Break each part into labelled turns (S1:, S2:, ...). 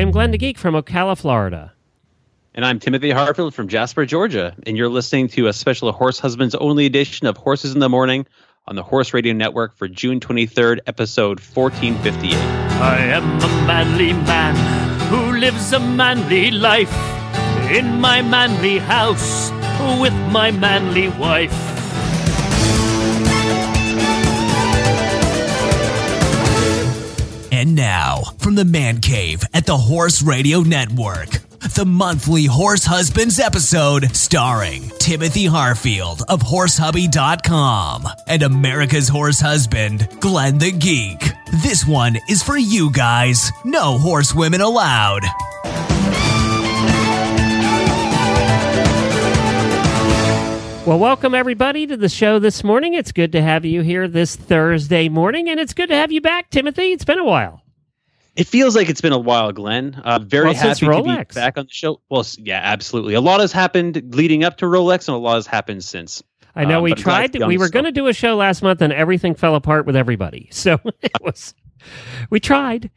S1: I am Glenn the Geek from Ocala, Florida.
S2: And I'm Timothy Harfield from Jasper, Georgia. And you're listening to a special Horse Husbands only edition of Horses in the Morning on the Horse Radio Network for June 23rd, episode 1458.
S3: I am a manly man who lives a manly life in my manly house with my manly wife.
S4: Now, from the Man Cave at the Horse Radio Network, the monthly Horse Husbands episode starring Timothy Harfield of HorseHubby.com and America's Horse Husband, Glenn the Geek. This one is for you guys. No horsewomen allowed.
S1: Well, welcome everybody to the show this morning. It's good to have you here this Thursday morning, and it's good to have you back, Timothy. It's been a while.
S2: It feels like it's been a while, Glenn. Uh, very
S1: Well,
S2: happy to be back on the show. Well, yeah, absolutely. A lot has happened leading up to Rolex, and a lot has happened since.
S1: I know
S2: Um,
S1: we
S2: but I'm glad
S1: tried.
S2: to be on
S1: we were going to do a show last month, and everything fell apart with everybody. So it was. We tried.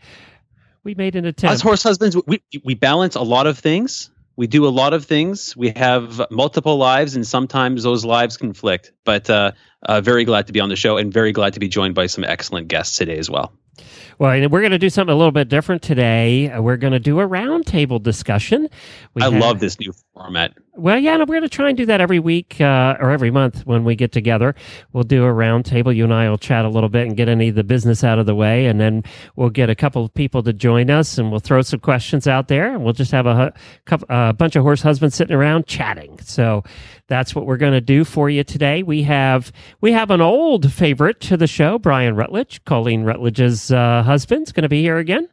S1: We made an attempt.
S2: As horse husbands, we, we balance a lot of things. We do a lot of things. We have multiple lives, and sometimes those lives conflict. But uh, uh, very glad to be on the show, and very glad to be joined by some excellent guests today as well.
S1: Well, we're going to do something a little bit different today. We're going to do a roundtable discussion. We
S2: I
S1: have-
S2: love this new format.
S1: Well, yeah, no, we're going to try and do that every week uh, or every month when we get together. We'll do a roundtable. You and I will chat a little bit and get any of the business out of the way, and then we'll get a couple of people to join us, and we'll throw some questions out there, and we'll just have a, a bunch of horse husbands sitting around chatting. So that's what we're going to do for you today. We have we have an old favorite to the show, Brian Rutledge, Colleen Rutledge's uh, husband's going to be here again.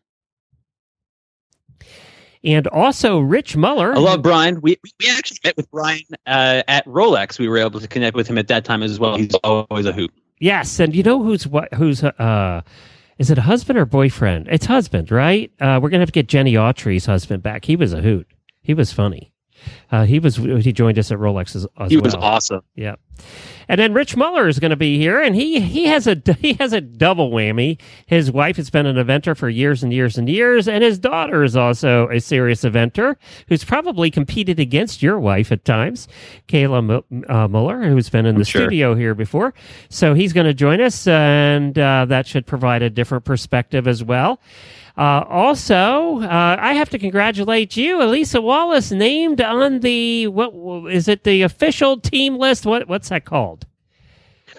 S1: And also Rich Muller.
S2: I love Brian. We we actually met with Brian uh, at Rolex. We were able to connect with him at that time as well. He's always a hoot.
S1: Yes, and you know who's what? Who's uh? Is it a husband or boyfriend? It's husband, right? Uh, we're gonna have to get Jenny Autry's husband back. He was a hoot. He was funny. Uh, he was. He joined us at Rolex as, as
S2: He
S1: well.
S2: was awesome.
S1: Yeah. And then Rich Muller is going to be here, and he he has a he has a double whammy. His wife has been an eventer for years and years and years, and his daughter is also a serious eventer who's probably competed against your wife at times, Kayla Mu- uh, Muller, who's been in the
S2: sure.
S1: studio here before. So he's going to join us, and uh, that should provide a different perspective as well. Uh, also, uh, I have to congratulate you, Elisa Wallace, named on the what is it? The official team list. What what's that called?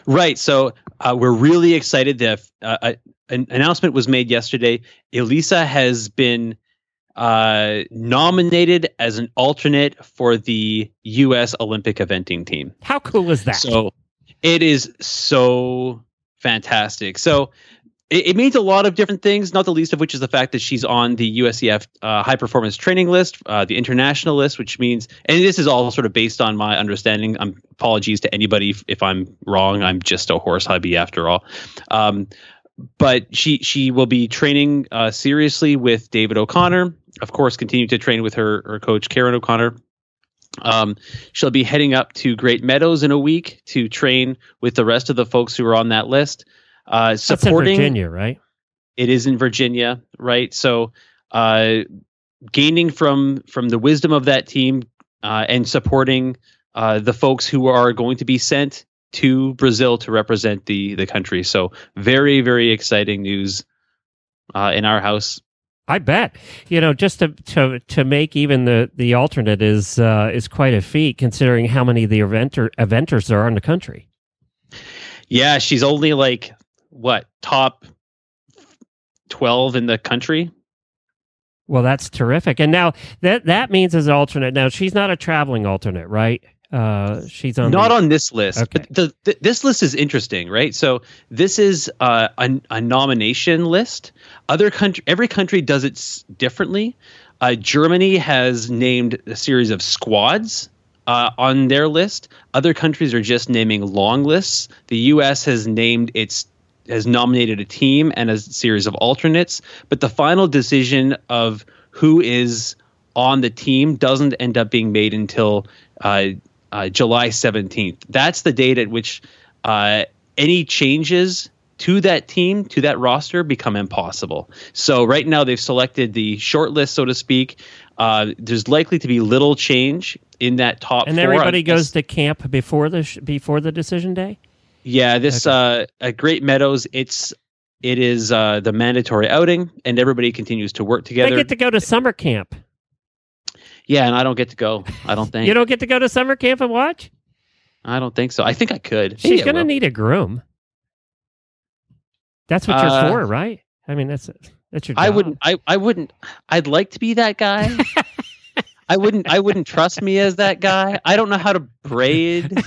S2: Right. So uh, we're really excited. The uh, uh, an announcement was made yesterday. Elisa has been uh, nominated as an alternate for the U.S. Olympic eventing team.
S1: How cool is that?
S2: So it is so fantastic. So it, it means a lot of different things, not the least of which is the fact that she's on the USEF uh, high performance training list, uh, the international list, which means, and this is all sort of based on my understanding. Um, apologies to anybody if, if I'm wrong. I'm just a horse hubby after all. Um, but she she will be training uh, seriously with David O'Connor. Of course, continue to train with her her coach Karen O'Connor. Um, she'll be heading up to Great Meadows in a week to train with the rest of the folks who are on that list. Uh,
S1: That's in
S2: supporting
S1: Virginia, right?
S2: it is in Virginia, right? So, uh, gaining from from the wisdom of that team uh, and supporting uh, the folks who are going to be sent to Brazil to represent the the country. So, very very exciting news uh, in our house.
S1: I bet. You know, just to to to make even the the alternate is uh, is quite a feat considering how many of the eventer eventers there are in the country.
S2: Yeah, she's only like what top twelve in the country.
S1: Well, that's terrific. And now that that means as an alternate. Now she's not a traveling alternate, right? Uh, she's on
S2: not
S1: the,
S2: on this list
S1: Okay.
S2: but the, the, this list is interesting right so this is uh, a, a nomination list other country every country does it s- differently Uh, Germany has named a series of squads uh, on their list. Other countries are just naming long lists. The U.S. has named its has nominated a team and a series of alternates, but the final decision of who is on the team doesn't end up being made until uh, uh, July 17th. That's the date at which uh, any changes to that team, to that roster, become impossible. So right now they've selected the short list, so to speak. Uh, there's likely to be little change in that top.
S1: And everybody goes to camp before the sh- before the decision day.
S2: Yeah, this uh, at Great Meadows, it's it is uh, the mandatory outing, and everybody continues to work together.
S1: I get to go to summer camp.
S2: yeah, and I don't get to go. I don't think.
S1: You don't get to go to summer camp and watch.
S2: I don't think so. I think I could.
S1: She's
S2: Maybe I
S1: going to
S2: will.
S1: need a groom. That's what
S2: Uh,
S1: you're for, right? I mean, that's that's your. Job.
S2: I wouldn't. I, I wouldn't. I'd like to be that guy. I wouldn't. I wouldn't trust me as that guy. I don't know how to braid.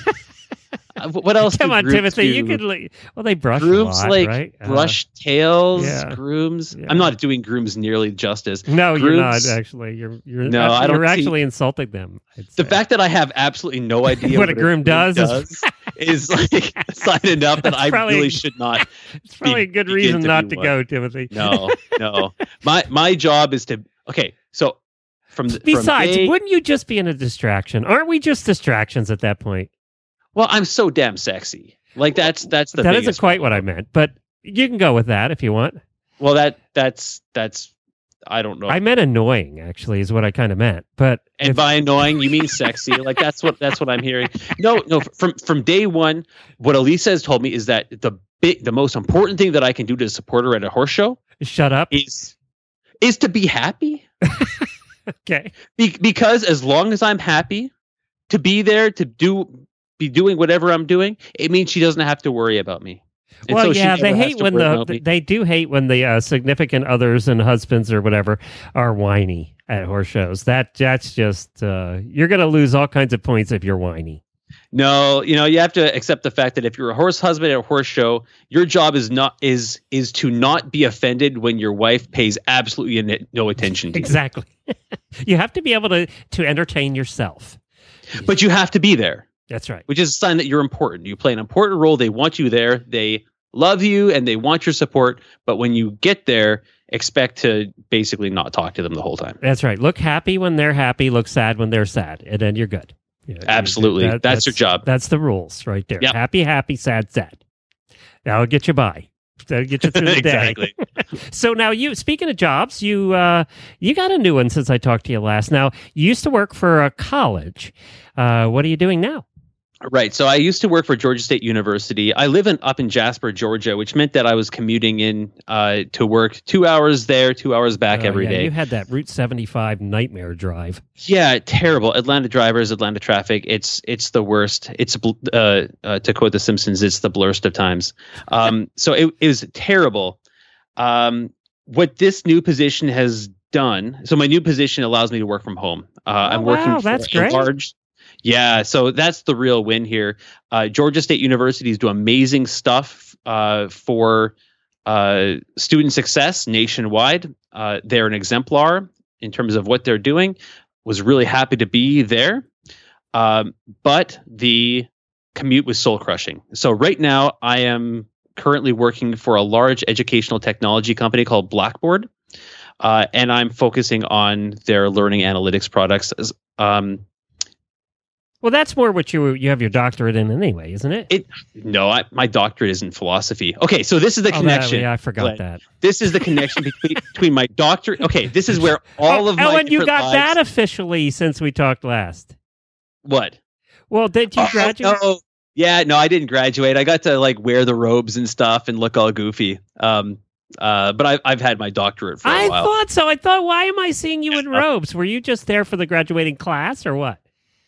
S2: Uh, wh- what else?
S1: Come on,
S2: grooms
S1: Timothy. You could. li- Well, they brush a
S2: grooms
S1: lot,
S2: like
S1: right? Uh,
S2: brush tails,
S1: yeah.
S2: grooms.
S1: Yeah.
S2: I'm not doing grooms nearly justice.
S1: no, you're not actually. You're you're
S2: No, I don't
S1: You're actually insulting them. I'd
S2: The
S1: say.
S2: fact that I have absolutely no idea
S1: What a groom does is-
S2: does is like sign enough that I
S1: probably-
S2: really should not.
S1: it's probably a good reason
S2: to
S1: not to
S2: one.
S1: go, Timothy.
S2: No, no. My my job is to okay. So from the, from
S1: Besides, wouldn't you just be in a distraction? Aren't we just distractions at that point?
S2: Well, I'm so damn sexy. Like that's that's the
S1: That isn't quite what I meant, but you can go with that if you want.
S2: Well, that that's that's I don't know.
S1: I meant annoying, actually, is what I kind of meant. But
S2: and
S1: if-
S2: by annoying, you mean sexy. like that's what that's what I'm hearing. No, no. From from day one, what Elisa has told me is that the big, the most important thing that I can do to support her at a horse show
S1: shut up.
S2: is is to be happy.
S1: Okay.
S2: Be- because as long as I'm happy to be there to do be doing whatever I'm doing, it means she doesn't have to worry about me. And
S1: well,
S2: so
S1: yeah, they hate when the
S2: me.
S1: they do hate when the uh, significant others and husbands or whatever are whiny at horse shows. That that's just uh, you're going to lose all kinds of points if you're whiny.
S2: No, you know, you have to accept the fact that if you're a horse husband at a horse show, your job is not is is to not be offended when your wife pays absolutely no attention to you.
S1: Exactly. you have to be able to to entertain yourself.
S2: But you have to be there,
S1: That's right.
S2: which is a sign that you're important. You play an important role. They want you there. They love you and they want your support. But when you get there, expect to basically not talk to them the whole time.
S1: That's right. Look happy when they're happy. Look sad when they're sad, and then you're good. Yeah, you-
S2: Absolutely. That's your job.
S1: That's the rules right there.
S2: Yep.
S1: Happy, happy, sad, sad. That'll get you by. That'll get you through the day.
S2: exactly.
S1: So now you speaking of jobs, you uh you got a new one since I talked to you last. Now, you used to work for a college. Uh what are you doing now?
S2: Right. So I used to work for Georgia State University. I live in up in Jasper, Georgia, which meant that I was commuting in uh, to work two hours there, two hours back
S1: Oh,
S2: every
S1: yeah,
S2: day.
S1: You had that Route 75 nightmare drive.
S2: Yeah, terrible. Atlanta drivers, Atlanta traffic. It's it's the worst. It's uh, uh, to quote The Simpsons, it's the blurst of times. Um, so it, it was terrible. Um, what this new position has done. So my new position allows me to work from home. Uh,
S1: Oh,
S2: I'm working
S1: wow,
S2: for
S1: that's
S2: a
S1: great.
S2: large. Yeah, so that's the real win here. Uh, Georgia State Universities do amazing stuff uh, for uh, student success nationwide. Uh, they're an exemplar in terms of what they're doing. Was really happy to be there, um, but the commute was soul crushing. So right now, I am currently working for a large educational technology company called Blackboard, uh, and I'm focusing on their learning analytics products. Um,
S1: Well, that's more what you you have your doctorate in anyway, isn't it?
S2: It- no, I, my doctorate is in philosophy. Okay, so this is the
S1: Oh, that-
S2: connection.
S1: yeah, I forgot
S2: Glenn.
S1: that.
S2: This is the connection between between my doctorate. Okay, this is where all
S1: oh,
S2: of my
S1: oh, and you got
S2: lives-
S1: that officially since we talked last.
S2: What?
S1: Well, did you
S2: Oh,
S1: graduate?
S2: no. Yeah, no, I didn't graduate. I got to like wear the robes and stuff and look all goofy. Um, uh, but I, I've had my doctorate for a
S1: I
S2: while.
S1: I thought so. I thought, why am I seeing you in robes? Were you just there for the graduating class or what?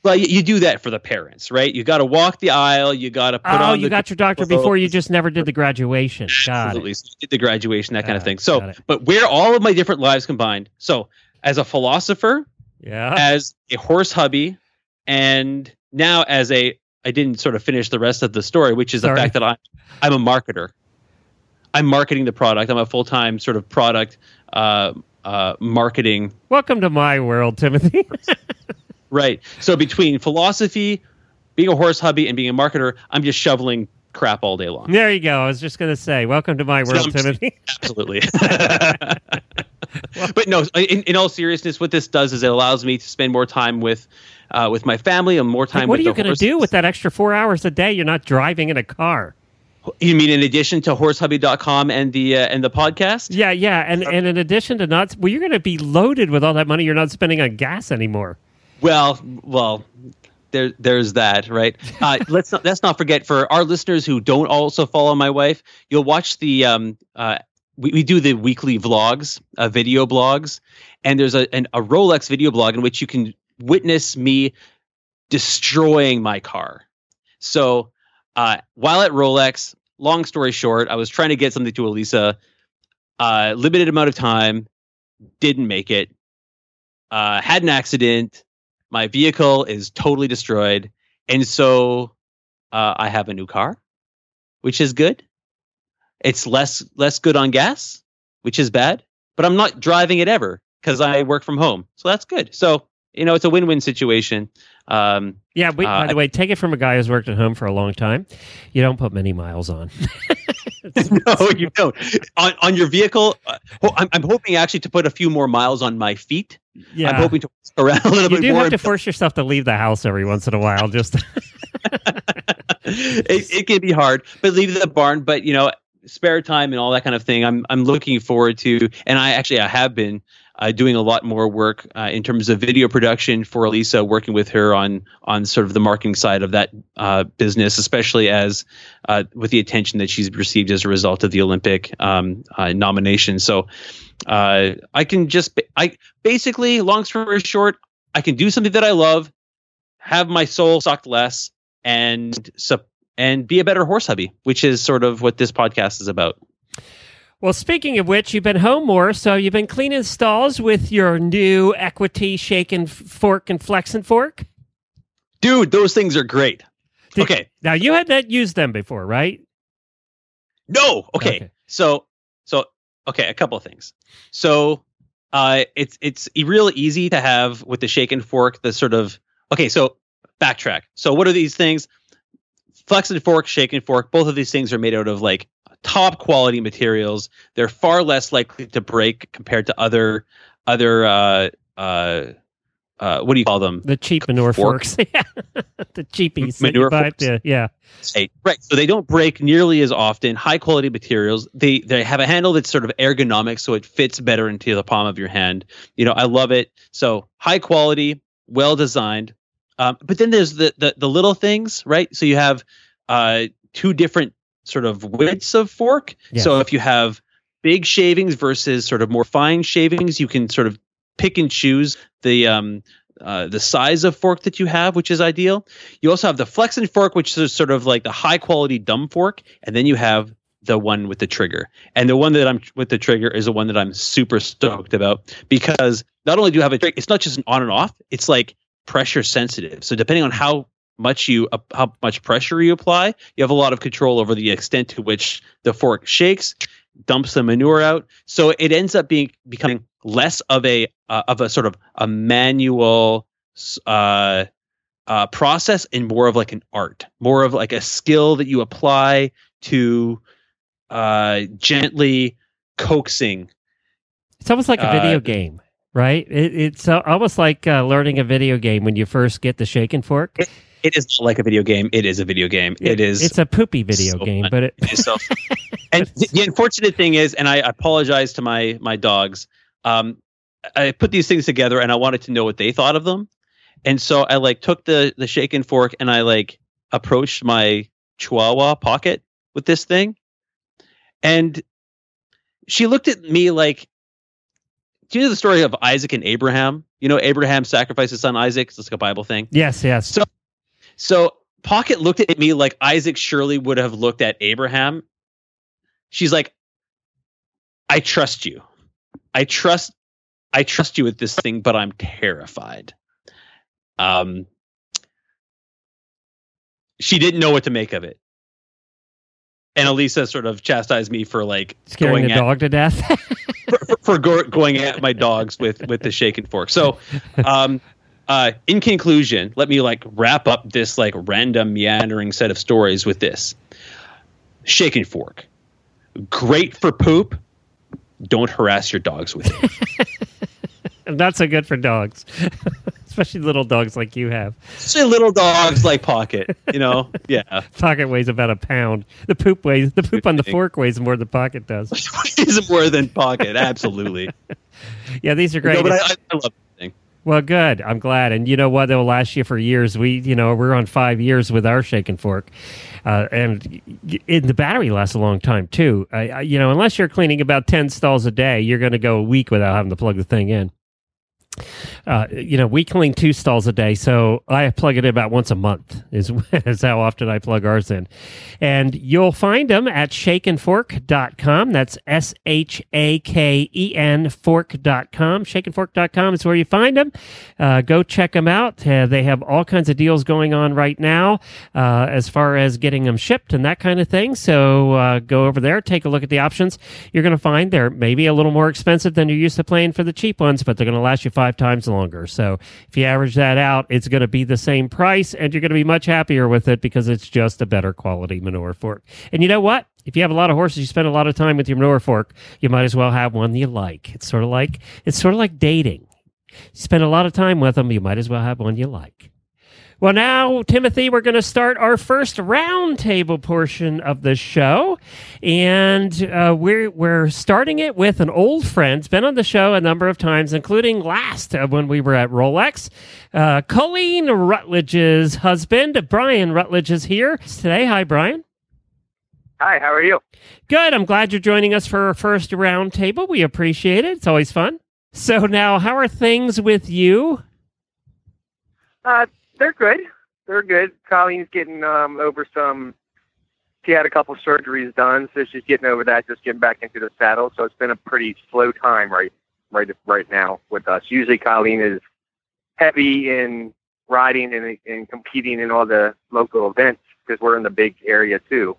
S2: Well, you, you do that for the parents, right? You got to walk the aisle. You got to put on
S1: Oh,
S2: on.
S1: you got your doctorate before you just never did the graduation. Got
S2: Absolutely. So you did the graduation, that kind of thing. So, but where all of my different lives combined. So, as a philosopher,
S1: Yeah.
S2: as a horse hubby, and now as a I didn't sort of finish the rest of the story, which is
S1: Sorry.
S2: the fact that I'm I'm a marketer. I'm marketing the product. I'm a full time sort of product uh, uh, marketing.
S1: Welcome to my world, Timothy.
S2: Right. So between philosophy, being a horse hubby, and being a marketer, I'm just shoveling crap all day long.
S1: there you go. I was just going to say, welcome to my world,
S2: So-
S1: Timothy.
S2: Absolutely. but no, in, in all seriousness, what this does is it allows me to spend more time with uh, with my family and more time.
S1: what are you going to do with that extra four hours a day? You're not driving in a car.
S2: You mean in addition to horsehubby.com and the uh, and the podcast?
S1: Yeah, yeah, and and in addition to not, well, you're going to be loaded with all that money. You're not spending on gas anymore.
S2: Well, well, there, there's that, right? Uh, let's not let's not forget for our listeners who don't also follow my wife. You'll watch the um, uh, we, we do the weekly vlogs, uh, video blogs, and there's a an, a Rolex video blog in which you can witness me destroying my car. So uh, while at Rolex, long story short, I was trying to get something to Elisa. Uh, limited amount of time, didn't make it. Uh, had an accident. My vehicle is totally destroyed, and so uh, I have a new car, which is good. It's less less good on gas, which is bad. But I'm not driving it ever because I work from home, so that's good. So you know, it's a win-win situation. Um,
S1: Yeah, wait,
S2: Uh,
S1: by the way, take it from a guy who's worked at home for a long time. You don't put many miles on.
S2: no, you don't. On on your vehicle, uh, I'm, I'm hoping actually to put a few more miles on my feet.
S1: Yeah,
S2: I'm hoping to around a little
S1: you
S2: bit
S1: do
S2: more.
S1: have to force yourself to leave the house every once in a while. Just
S2: it, it can be hard, but leave the barn. But you know, spare time and all that kind of thing. I'm I'm looking forward to, and I actually I have been uh, doing a lot more work uh, in terms of video production for Elisa, working with her on on sort of the marketing side of that uh, business, especially as uh, with the attention that she's received as a result of the Olympic um, uh, nomination. So uh, I can just I basically, long story short, I can do something that I love, have my soul sucked less, and and be a better horse hubby, which is sort of what this podcast is about.
S1: Well, speaking of which, you've been home more, so you've been cleaning stalls with your new Equity Shaken f- Fork and Flex and Fork.
S2: Dude, those things are great.
S1: Did-
S2: okay.
S1: Now you had not used them before, right?
S2: No. Okay.
S1: Okay.
S2: So so okay, a couple of things. So uh it's it's real easy to have with the shake and fork the sort of okay, so backtrack. So what are these things? Flex and fork, shake and fork, both of these things are made out of like top quality materials. They're far less likely to break compared to other other uh uh uh what do you call them?
S1: The cheap manure
S2: Fork.
S1: forks, yeah, the cheapies
S2: Manure forks.
S1: Yeah, yeah.
S2: Right, right. So they don't break nearly as often. High quality materials. They they have a handle that's sort of ergonomic, so it fits better into the palm of your hand. You know, I love it. So high quality, well designed. Um, but then there's the, the the little things, right? So you have uh, two different sort of widths of fork.
S1: Yeah.
S2: So if you have big shavings versus sort of more fine shavings, you can sort of pick and choose the um, uh, the size of fork that you have, which is ideal. You also have the flex and fork, which is sort of like the high quality dumb fork, and then you have the one with the trigger. And the one that I'm with the trigger is the one that I'm super stoked about because not only do you have a trigger, it's not just an on and off, it's like pressure sensitive. So depending on how much you uh, how much pressure you apply, you have a lot of control over the extent to which the fork shakes, dumps the manure out. So it ends up being becoming less of a uh, of a sort of a manual uh, uh, process and more of like an art, more of like a skill that you apply to uh, gently coaxing.
S1: It's almost like a
S2: Uh,
S1: video game, right? It, it's uh, almost like uh, learning a video game when you first get the shake and fork.
S2: It is not like a video game. It is a video game. it is.
S1: It's a poopy video
S2: so
S1: game,
S2: fun.
S1: but it,
S2: it is so. and th- the unfortunate thing is, and I apologize to my my dogs. Um, I put these things together, and I wanted to know what they thought of them, and so I like took the the shake and fork, and I like approached my Chihuahua pocket with this thing, and she looked at me like, "Do you know the story of Isaac and Abraham? You know, Abraham sacrificed his son Isaac. It's like a Bible thing."
S1: yes, yes.
S2: So- So Pocket looked at me like Isaac surely would have looked at Abraham. She's like, I trust you. I trust I trust you with this thing, but I'm terrified. Um she didn't know what to make of it. And Elisa sort of chastised me for like
S1: Scaring
S2: going
S1: the
S2: at
S1: dog to death.
S2: for, for, for go, going at my dogs with with the shake and fork. So, um, uh, in conclusion, let me like wrap up this like random meandering set of stories with this shake and fork. Great for poop. Don't harass your dogs with it.
S1: Not so good for dogs, especially little dogs like you have.
S2: Say little dogs like Pocket, you know? Yeah.
S1: Pocket weighs about a pound. The poop weighs the poop on the fork weighs more than Pocket does.
S2: He's more than Pocket, absolutely.
S1: Yeah, these are great.
S2: No, but I, I love thing.
S1: Well, good. I'm glad. And you know what? They'll last you for years. We, you know, we're on five years with our shake and fork. Uh, and y- the battery lasts a long time, too. You know, unless you're cleaning about 10 stalls a day, you're going to go a week without having to plug the thing in. Uh, you know, we clean two stalls a day, so I plug it in about once a month. Is is how often I plug ours in, and you'll find them at shakeandfork.com. That's S H A K E N fork.com. Shakeandfork.com is where you find them. Uh, go check them out. Uh, they have all kinds of deals going on right now uh, as far as getting them shipped and that kind of thing. So uh, go over there, take a look at the options. You're going to find they're maybe a little more expensive than you're used to paying for the cheap ones, but they're going to last you five times longer. So if you average that out, it's going to be the same price and you're going to be much happier with it because it's just a better quality manure fork. And you know what? If you have a lot of horses, you spend a lot of time with your manure fork, you might as well have one you like. It's sort of like it's sort of like dating. You spend a lot of time with them, you might as well have one you like. Well, now, Timothy, we're going to start our first roundtable portion of the show, and uh, we're we're starting it with an old friend. It's been on the show a number of times, including last uh, when we were at Rolex. Uh, Colleen Rutledge's husband, Brian Rutledge, is here today. Hi, Brian.
S5: Hi, how are you?
S1: Good. I'm glad you're joining us for our first roundtable. We appreciate it. It's always fun. So now, how are things with you?
S5: Uh, they're good. They're good. Colleen's getting um, over some. She had a couple surgeries done, so she's getting over that. Just getting back into the saddle. So it's been a pretty slow time right, right, right now with us. Usually, Colleen is heavy in riding and, and competing in all the local events because we're in the big area too.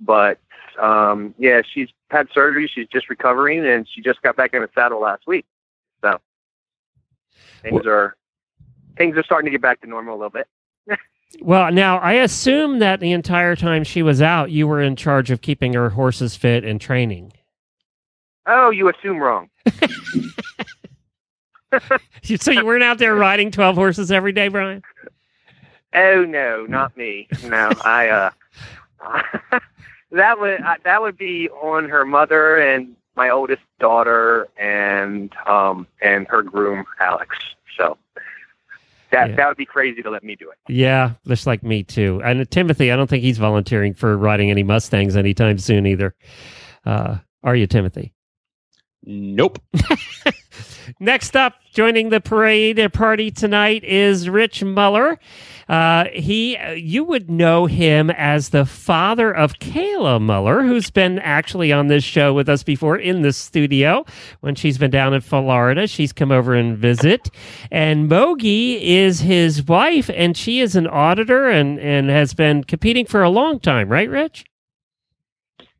S5: But um, yeah, she's had surgery. She's just recovering, and she just got back in the saddle last week. So things are things are starting to get back to normal a little bit.
S1: Well, now I assume that the entire time she was out, you were in charge of keeping her horses fit and training.
S5: Oh, you assume wrong.
S1: so you weren't out there riding 12 horses every day, Brian?
S5: Oh no, not me. No, I uh that would uh, that would be on her mother and my oldest daughter and um and her groom Alex. So that
S1: Yeah.
S5: that would be crazy to let me do it.
S1: Yeah, just like me too. And Timothy, I don't think he's volunteering for riding any Mustangs anytime soon either. Uh, are you, Timothy?
S2: Nope.
S1: Next up, joining the parade party tonight is Rich Muller. Uh, he, uh, you would know him as the father of Kayla Muller, who's been actually on this show with us before in the studio when she's been down in Florida. She's come over and visit, and Mogi is his wife, and she is an auditor and and has been competing for a long time, right, Rich?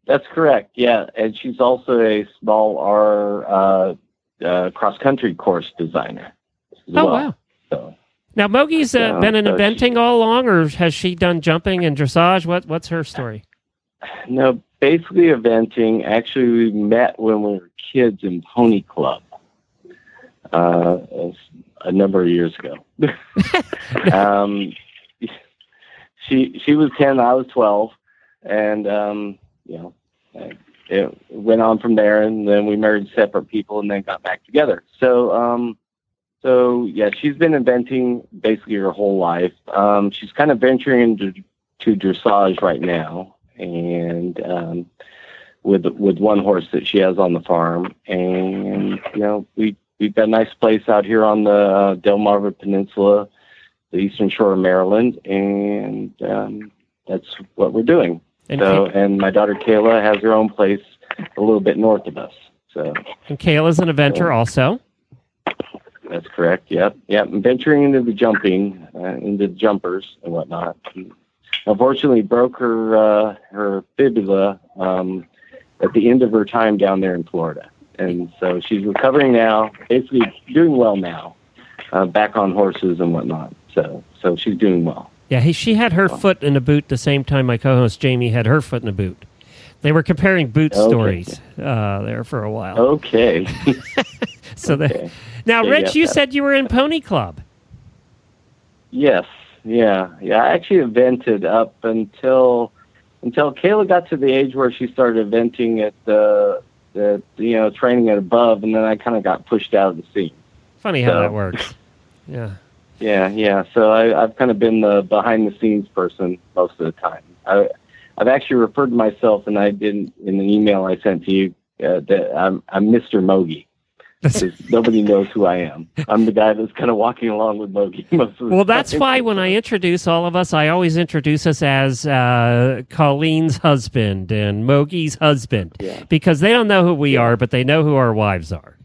S6: That's correct. Yeah, and she's also a small R uh, uh, cross country course designer.
S1: Oh
S6: well.
S1: wow!
S6: So
S1: Now Mogi's uh,
S6: Yeah,
S1: been in
S6: so she-
S1: eventing all along, or has she done jumping and dressage? What what's her story?
S6: no, basically eventing. Actually, we met when we were kids in Pony Club uh, a number of years ago. um, she she was ten, I was twelve, and um, you know, it went on from there, and then we married separate people, and then got back together. So, um, so yeah, she's been eventing basically her whole life. Um, she's kind of venturing into to dressage right now, and um, with with one horse that she has on the farm, and you know, we we've got a nice place out here on the uh, Delmarva Peninsula, the eastern shore of Maryland, and um, that's what we're doing.
S1: And,
S6: So,
S1: Kay-
S6: and my daughter Kayla has her own place a little bit north of us. So
S1: and Kayla's an eventer also.
S6: that's correct. Yep, yep. I'm venturing into the jumping, uh, into the jumpers and whatnot. Unfortunately, broke her uh, her fibula um, at the end of her time down there in Florida. and so she's recovering now, basically doing well now, uh, back on horses and whatnot. So so she's doing well.
S1: Yeah, he, she had her foot in a boot the same time my co-host Jamie had her foot in a boot. They were comparing boot
S6: Okay.
S1: stories uh, there for a while.
S6: Okay.
S1: so
S6: okay.
S1: now, Rich,
S6: yeah,
S1: you
S6: that-
S1: said you were in Pony Club.
S6: Yes, yeah, yeah. I actually evented up until until Kayla got to the age where she started eventing at the the you know training at above, and then I kind of got pushed out of the scene.
S1: Funny how that works. Yeah.
S6: Yeah, yeah. So I, I've kind of been the behind the scenes person most of the time. I, I've actually referred to myself, and I didn't in an email I sent to you uh, that I'm I'm Mr. Mogi. nobody knows who I am. I'm the guy that's kind of walking along with Mogi most of the
S1: Well, that's
S6: time.
S1: why when I introduce all of us, I always introduce us as uh, Colleen's husband and Mogi's husband
S6: Yeah.
S1: because they don't know who we
S6: Yeah.
S1: are, but they know who our wives are.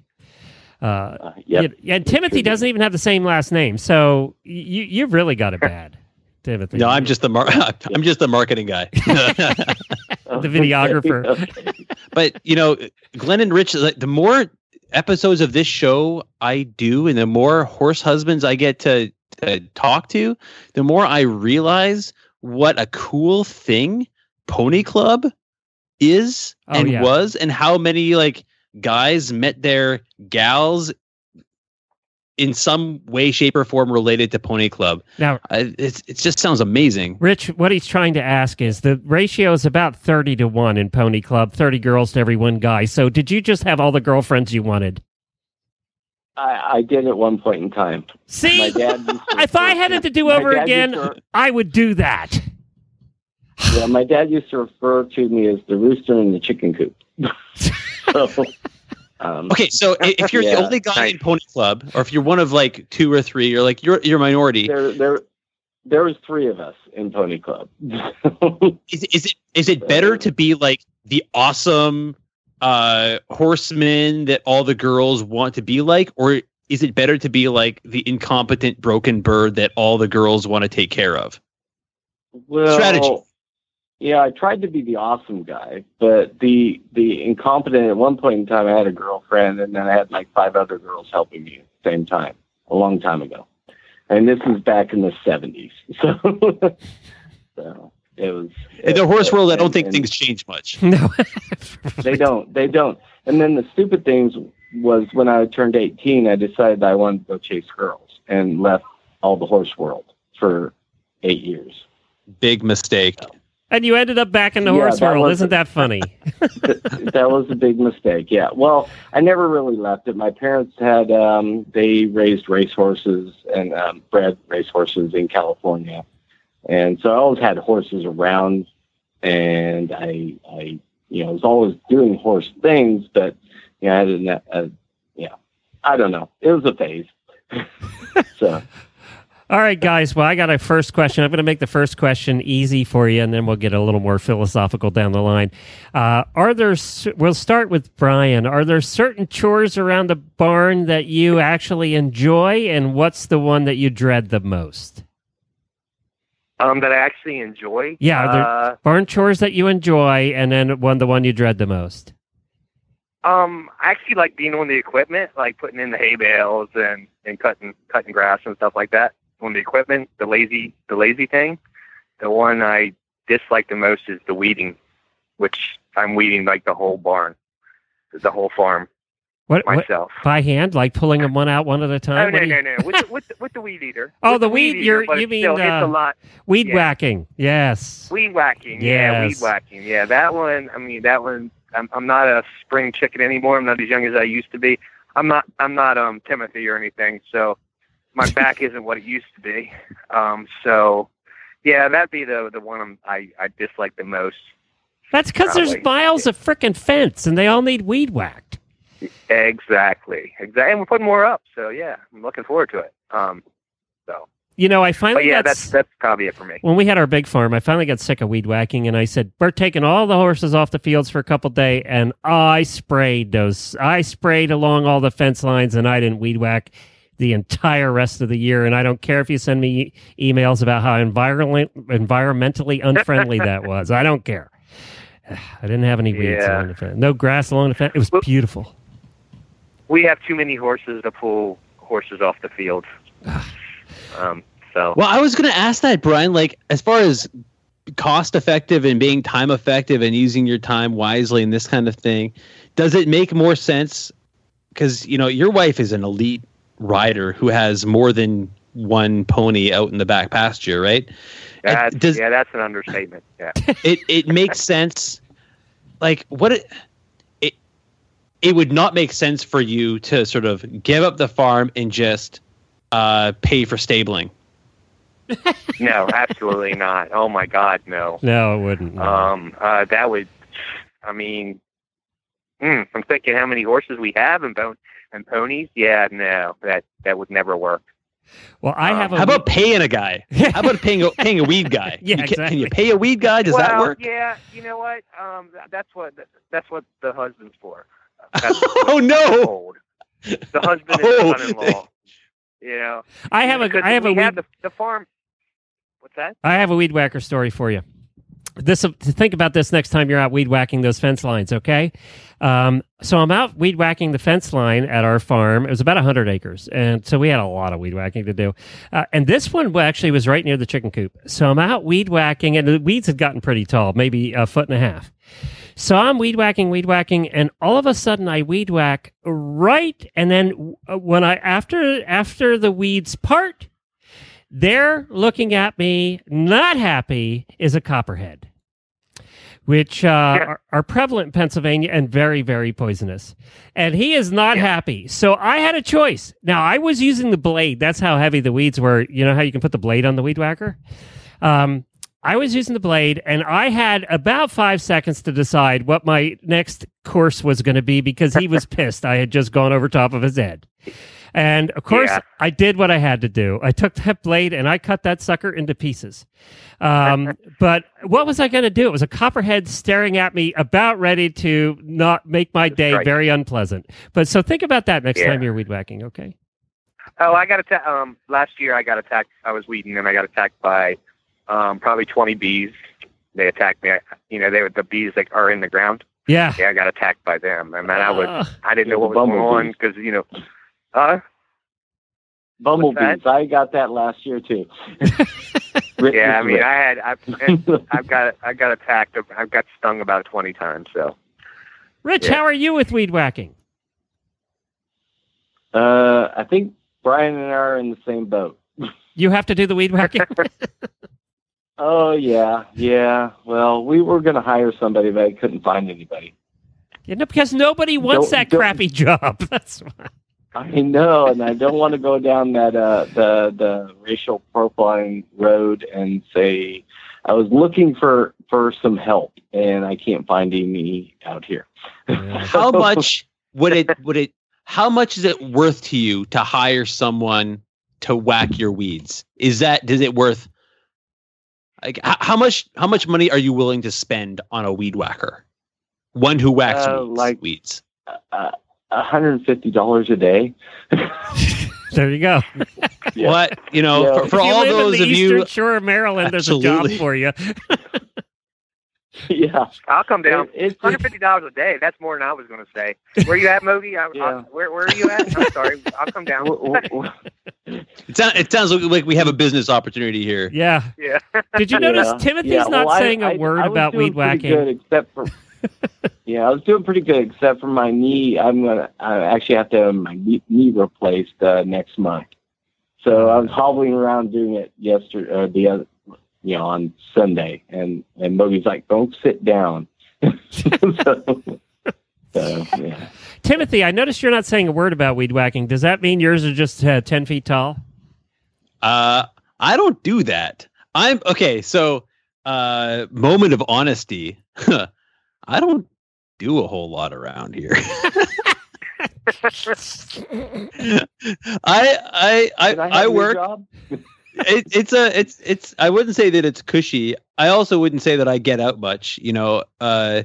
S1: Uh,
S6: Uh, yep.
S1: yeah, and Timothy
S6: true.
S1: doesn't even have the same last name, so you you've really got it bad, Timothy.
S2: No, I'm just the mar- I'm just the marketing guy.
S1: the videographer.
S2: But you know, Glenn and Rich, like, the more episodes of this show I do, and the more horse husbands I get to, to talk to, the more I realize what a cool thing Pony Club is
S1: Oh,
S2: and
S1: yeah.
S2: was, and how many like guys met their gals in some way, shape, or form related to Pony Club.
S1: Now,
S2: I, it's it just sounds amazing.
S1: Rich, what he's trying to ask is the ratio is about 30 to 1 in Pony Club, 30 girls to every one guy. So did you just have all the girlfriends you wanted?
S6: I, I did at one point in time.
S1: See,
S6: My dad to
S1: if I had it to do over again,
S6: to-
S1: I would do that.
S6: yeah, my dad used to refer to me as the rooster in the chicken coop. so, um,
S2: Okay, so if you're
S6: Yeah,
S2: the only guy
S6: nice.
S2: in Pony Club, or if you're one of like two or three, you're like you're you're minority.
S6: there, there, there was three of us in Pony Club.
S2: Is, is it is it better to be like the awesome uh horseman that all the girls want to be like, or is it better to be like the incompetent broken bird that all the girls want to take care of?
S6: well,
S2: Strategy.
S6: Yeah, I tried to be the awesome guy, but the the incompetent. At one point in time, I had a girlfriend, and then I had like five other girls helping me at the same time, a long time ago. And this was back in the seventies, so so it was.
S2: In the horse world, I don't think
S6: and-
S2: things change much.
S1: No.
S6: They don't. They don't. And then the stupid things was when I turned 18, I decided I wanted to go chase girls and left all the horse world for eight years.
S2: Big mistake.
S1: And you ended up back in the
S6: Yeah,
S1: horse world. Isn't that funny?
S6: that was a big mistake. Yeah. Well, I never really left it. My parents had um, they raised racehorses and um, bred racehorses in California, and so I always had horses around, and I I you know I was always doing horse things, but you know I didn't. Uh, yeah, I don't know. It was a phase. so
S1: All right, guys. Well, I got a first question. I'm going to make the first question easy for you, and then we'll get a little more philosophical down the line. Uh, are there? We'll start with Brian. Are there certain chores around the barn that you actually enjoy, and what's the one that you dread the most?
S5: Um, that I actually enjoy.
S1: Yeah, are there-
S5: Uh,
S1: Barn chores that you enjoy, and then one the one you dread the most.
S5: um, I actually like being on the equipment, like putting in the hay bales and and cutting cutting grass and stuff like that. On the equipment, the lazy the lazy thing. The one I dislike the most is the weeding, which I'm weeding like the whole barn, the whole farm
S1: What, what
S5: myself.
S1: by hand, like pulling them one out one at a
S5: Oh
S1: time?
S5: no
S1: What you-
S5: no no! With the, with the, with the weed eater.
S1: Oh,
S5: With
S1: the weed-
S5: eater,
S1: you're-
S5: but
S1: you
S5: it's
S1: mean,
S5: still, it's
S1: uh,
S5: a lot.
S1: Weed
S5: Yeah.
S1: whacking. Yes.
S5: Weed whacking, yeah,
S1: Yes.
S5: weed whacking, yeah. That one, I mean, that one. I'm, I'm not a spring chicken anymore. I'm not as young as I used to be. I'm not, I'm not um Timothy or anything. So my back isn't what it used to be. Um, so yeah, that'd be the the one I'm, I I dislike the most.
S1: That's because there's miles of frickin' fence, and they all need weed whacked.
S5: Exactly, exactly. And we're putting more up. So yeah, I'm looking forward to it. Um, so,
S1: You know, I
S5: but
S1: finally
S5: yeah,
S1: got
S5: that's that's probably it for me.
S1: when we had our big farm. I finally got sick of weed whacking, and I said, "We're taking all the horses off the fields for a couple days." And I sprayed those. I sprayed along all the fence lines, and I didn't weed whack the entire rest of the year. And I don't care if you send me e- emails about how environment environmentally unfriendly that was. I don't care. I didn't have any weeds
S5: Yeah.
S1: along the fence. No grass along the fence. It was
S5: Well-
S1: beautiful.
S5: we have too many horses to pull horses off the field. um, so
S2: Well, I was going to ask that, Brian. Like, as far as cost effective and being time effective and using your time wisely and this kind of thing, does it make more sense? Because you know your wife is an elite rider who has more than one pony out in the back pasture, right?
S5: that's,
S2: does-
S5: yeah, that's an understatement. Yeah.
S2: it it makes sense. Like what it it it would not make sense for you to sort of give up the farm and just uh, pay for stabling.
S5: No, absolutely not. Oh my God, no.
S1: No, it wouldn't. no.
S5: Um, uh, that would, I mean, mm, I'm thinking how many horses we have and bon- and ponies. Yeah, no, that that would never work.
S1: well, I
S5: um,
S1: have a.
S2: How about paying a guy? How about paying a paying a weed guy?
S1: Yeah,
S2: You can, can you pay a weed guy? Does
S5: well,
S2: that work?
S5: Yeah, you know what? Um, that's what that's what the husband's for.
S2: Oh no!
S5: The husband
S2: Oh.
S5: and the son-in-law. You know,
S1: I have a.
S5: Because
S1: I have a
S5: we
S1: weed.
S5: have the, the farm. What's that?
S1: I have a weed whacker story for you. This to think about this next time you're out weed whacking those fence lines, okay? Um, so I'm out weed whacking the fence line at our farm. It was about hundred acres, and so we had a lot of weed whacking to do. Uh, and this one actually was right near the chicken coop. So I'm out weed whacking, and the weeds had gotten pretty tall, maybe a foot and a half. So I'm weed whacking, weed whacking, and all of a sudden I weed whack right, and then uh, when I after after the weeds part, there looking at me, not happy, is a copperhead, which uh, are, are prevalent in Pennsylvania and very, very poisonous. And he is not happy. So I had a choice. Now, I was using the blade. That's how heavy the weeds were. You know how you can put the blade on the weed whacker? Um, I was using the blade, and I had about five seconds to decide what my next course was going to be because he was pissed. I had just gone over top of his head. And of course,
S5: Yeah.
S1: I did what I had to do. I took that blade and I cut that sucker into pieces. Um, but what was I going to do? It was a copperhead staring at me, about ready to not make my day
S5: Strike.
S1: very unpleasant. But so think about that next
S5: Yeah.
S1: time you're weed whacking, okay?
S5: Oh, I got attacked. Um, last year I got attacked. I was weeding and I got attacked by um, probably 20 bees. They attacked me. I, you know, they were the bees that are in the ground.
S1: Yeah.
S5: Yeah, I got attacked by them, and then I was
S1: Uh,
S5: I didn't know what was going on because you know, uh,
S6: Bumblebees. I got that last year too.
S5: Yeah. I mean, I had I've, I've got I got attacked. I've got stung about 20 times. So
S1: Rich,
S5: Yeah.
S1: how are you with weed whacking?
S6: uh, I think Brian and I are in the same boat.
S1: You have to do the weed whacking?
S6: Oh yeah, yeah. Well, we were going to hire somebody, but I couldn't find anybody.
S1: you know, because nobody wants
S6: Don't-
S1: that
S6: don't-
S1: crappy job. That's why.
S6: I know, and I don't want to go down that uh, the the racial profiling road and say I was looking for for some help, and I can't find any out here.
S2: How much would it would it? How much is it worth to you to hire someone to whack your weeds? Is that does it worth? Like how much how much money are you willing to spend on a weed whacker? One who whacks
S6: Uh,
S2: weeds.
S6: like-
S2: weeds.
S6: Uh, $150 a day.
S1: There you go.
S6: Yeah.
S2: What you know
S6: Yeah.
S2: for, for
S1: if you
S2: all those
S1: in the
S2: of
S1: eastern
S2: you,
S1: shore of Maryland, there's a job for you.
S6: yeah.
S5: I'll come down.
S6: It- it's
S5: 150 dollars a day. That's more than I was going to say. Where you at, Mogi? I, I,
S6: Yeah.
S5: where Where are you at? I'm sorry. I'll come down.
S6: w- w-
S2: it, sounds, it sounds like, like we have a business opportunity here.
S1: Yeah.
S5: yeah.
S1: Did you notice
S6: Yeah.
S1: Timothy's
S6: Yeah,
S1: not
S6: well,
S1: saying a
S6: I-
S1: word
S6: I
S1: about weed whacking?
S6: Good, except for yeah, I was doing pretty good except for my knee. I'm gonna I actually have to have my knee, knee replaced uh, next month. So I was hobbling around doing it yesterday, uh, the other, you know, on Sunday, and and Mogi's like, "Don't sit down." so, so, yeah.
S1: Timothy, I noticed you're not saying a word about weed whacking. Does that mean yours are just uh, 10 feet tall?
S2: Uh, I don't do that. I'm okay. So, uh, moment of honesty. I don't do a whole lot around here. I I I,
S6: Can I, have
S2: I work. It, it's a it's it's. I wouldn't say that it's cushy. I also wouldn't say that I get out much. You know. Uh,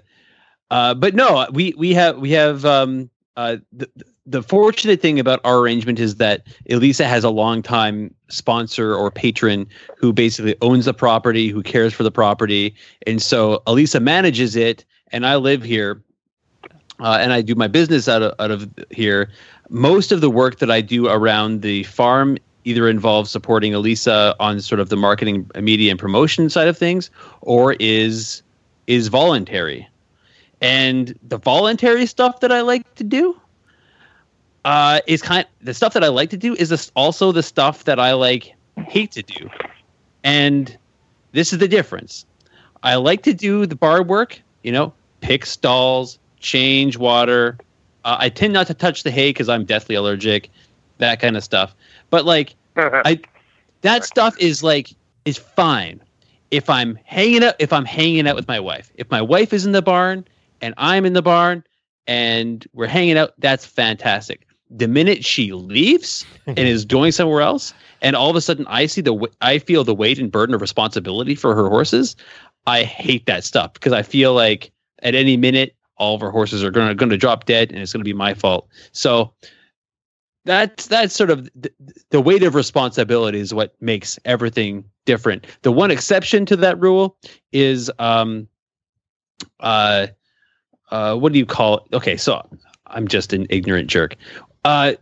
S2: uh, but no, we we have we have um uh the the fortunate thing about our arrangement is that Elisa has a longtime sponsor or patron who basically owns the property, who cares for the property, and so Elisa manages it, and I live here. uh, and I do my business out of out of here. Most of the work that I do around the farm either involves supporting Elisa on sort of the marketing, media, and promotion side of things, or is is voluntary. And the voluntary stuff that I like to do uh, is kind of, the stuff that I like to do is also the stuff that I like hate to do. And this is the difference. I like to do the bar work, you know, pick stalls, change water. Uh, I tend not to touch the hay because I'm deathly allergic, that kind of stuff. But like, I that stuff is like is fine if I'm hanging out if I'm hanging out with my wife. If my wife is in the barn and I'm in the barn and we're hanging out, that's fantastic. The minute she leaves and is going somewhere else, and all of a sudden I see the I feel the weight and burden of responsibility for her horses, I hate that stuff because I feel like at any minute all of our horses are going to going to drop dead and it's going to be my fault. So that's that's sort of the, the weight of responsibility is what makes everything different. The one exception to that rule is um uh uh what do you call it? Okay, so I'm just an ignorant jerk. Uh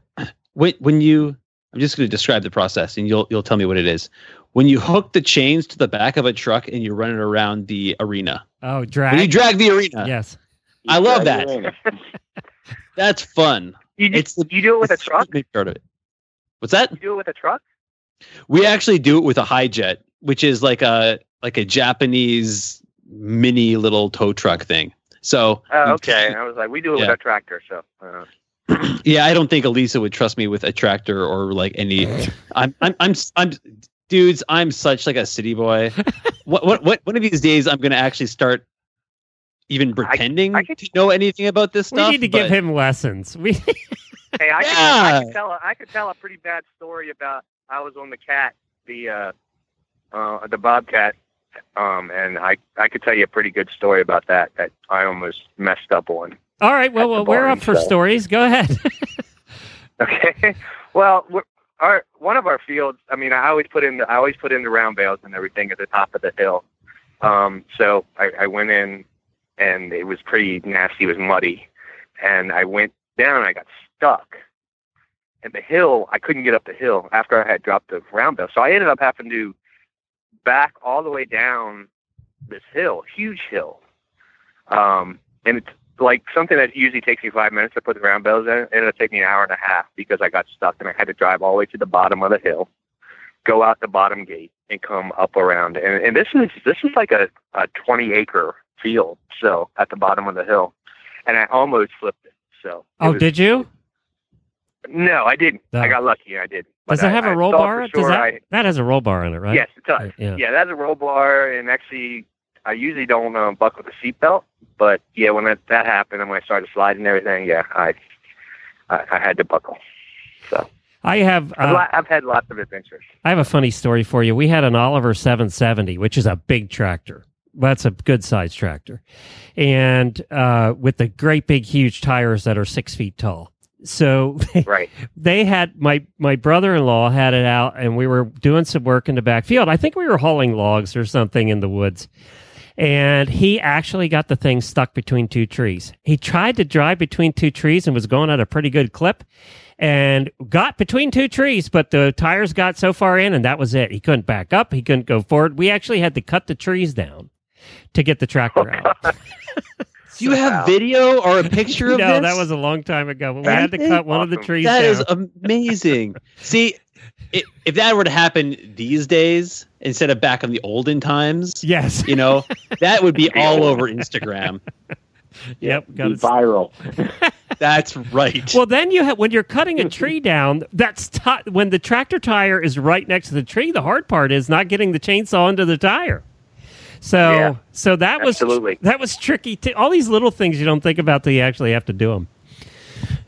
S2: when when you I'm just going to describe the process and you'll you'll tell me what it is. When you hook the chains to the back of a truck and you run it around the arena.
S1: Oh,
S2: When you
S1: drag.
S2: drag the arena.
S1: yes.
S2: I love that. That's fun.
S5: You, do,
S2: It's the
S5: you do it with a truck?
S2: part of it. What's that?
S5: You do it with a truck?
S2: We actually do it with a Hijet, which is like a like a Japanese mini little tow truck thing. So
S5: Oh, okay. I was like, we do it
S2: Yeah.
S5: with a tractor, so. Uh,
S2: yeah, I don't think Elisa would trust me with a tractor or like any. I'm I'm I'm I'm dudes. I'm such like a city boy. what what what one of these days I'm gonna actually start even pretending
S5: I could-
S2: to know anything about this stuff.
S1: We need to give him lessons. We
S5: hey, I, could, I could tell. a- I could tell a pretty bad story about. I was on the cat, the uh, uh, the bobcat, um, and I I could tell you a pretty good story about that that I almost messed up on.
S1: All right. Well,
S5: At the
S1: well we're
S5: barn,
S1: up for
S5: so.
S1: stories. Go ahead.
S5: Okay. Well, we're, our one of our fields. I mean, I always put in the I always put in the round bales and everything at the top of the hill. Um, so I, I went in, and it was pretty nasty. It was muddy, and I went down. and I got stuck. And the hill, I couldn't get up the hill after I had dropped the round bale. So I ended up having to back all the way down this hill, huge hill. Um, and it's like something that usually takes me five minutes to put the round bales in. It ended up taking me an hour and a half because I got stuck and I had to drive all the way to the bottom of the hill, go out the bottom gate, and come up around. And, and this is this is like a, a twenty acre field, so at the bottom of the hill, and I almost flipped it. So it
S1: oh,
S5: was-
S1: did you?
S5: No, I didn't.
S1: No.
S5: I got lucky. I did.
S1: Does it have
S5: a
S1: a roll bar? Does that,
S5: I,
S1: that has a roll bar on it, right?
S5: Yes, it does.
S1: Yeah.
S5: Yeah, that's a roll bar, and actually, I usually don't uh, buckle the seatbelt, but yeah, when that, that happened and when I started sliding and everything, yeah, I I, I had to buckle. So
S1: I have.
S5: I've,
S1: Uh,
S5: I've had lots of adventures.
S1: I have a funny story for you. We had an Oliver 770, which is a big tractor. That's a good sized tractor, and uh, with the great big huge tires that are six feet tall. So
S5: Right.
S1: they had my my brother in law had it out, and we were doing some work in the backfield. I think we were hauling logs or something in the woods, and he actually got the thing stuck between two trees. He tried to drive between two trees and was going at a pretty good clip, and got between two trees, but the tires got so far in, and that was it. He couldn't back up. He couldn't go forward. We actually had to cut the trees down to get the tractor out.
S2: Do you have video or a picture of
S1: no,
S2: this?
S1: that was a long time ago. But we had to cut one of the trees
S2: That
S1: down.
S2: is amazing. See, i if that were to happen these days instead of back in the olden times,
S1: yes.
S2: you know, that would be all over Instagram.
S1: Yep. Got it.
S6: viral.
S2: That's right.
S1: Well, then you have when you're cutting a tree down. That's ti when the tractor tire is right next to the tree. The hard part is not getting the chainsaw into the tire. So,
S5: Yeah,
S1: so that was
S5: absolutely.
S1: that was tricky. T- all these little things you don't think about till you actually have to do them.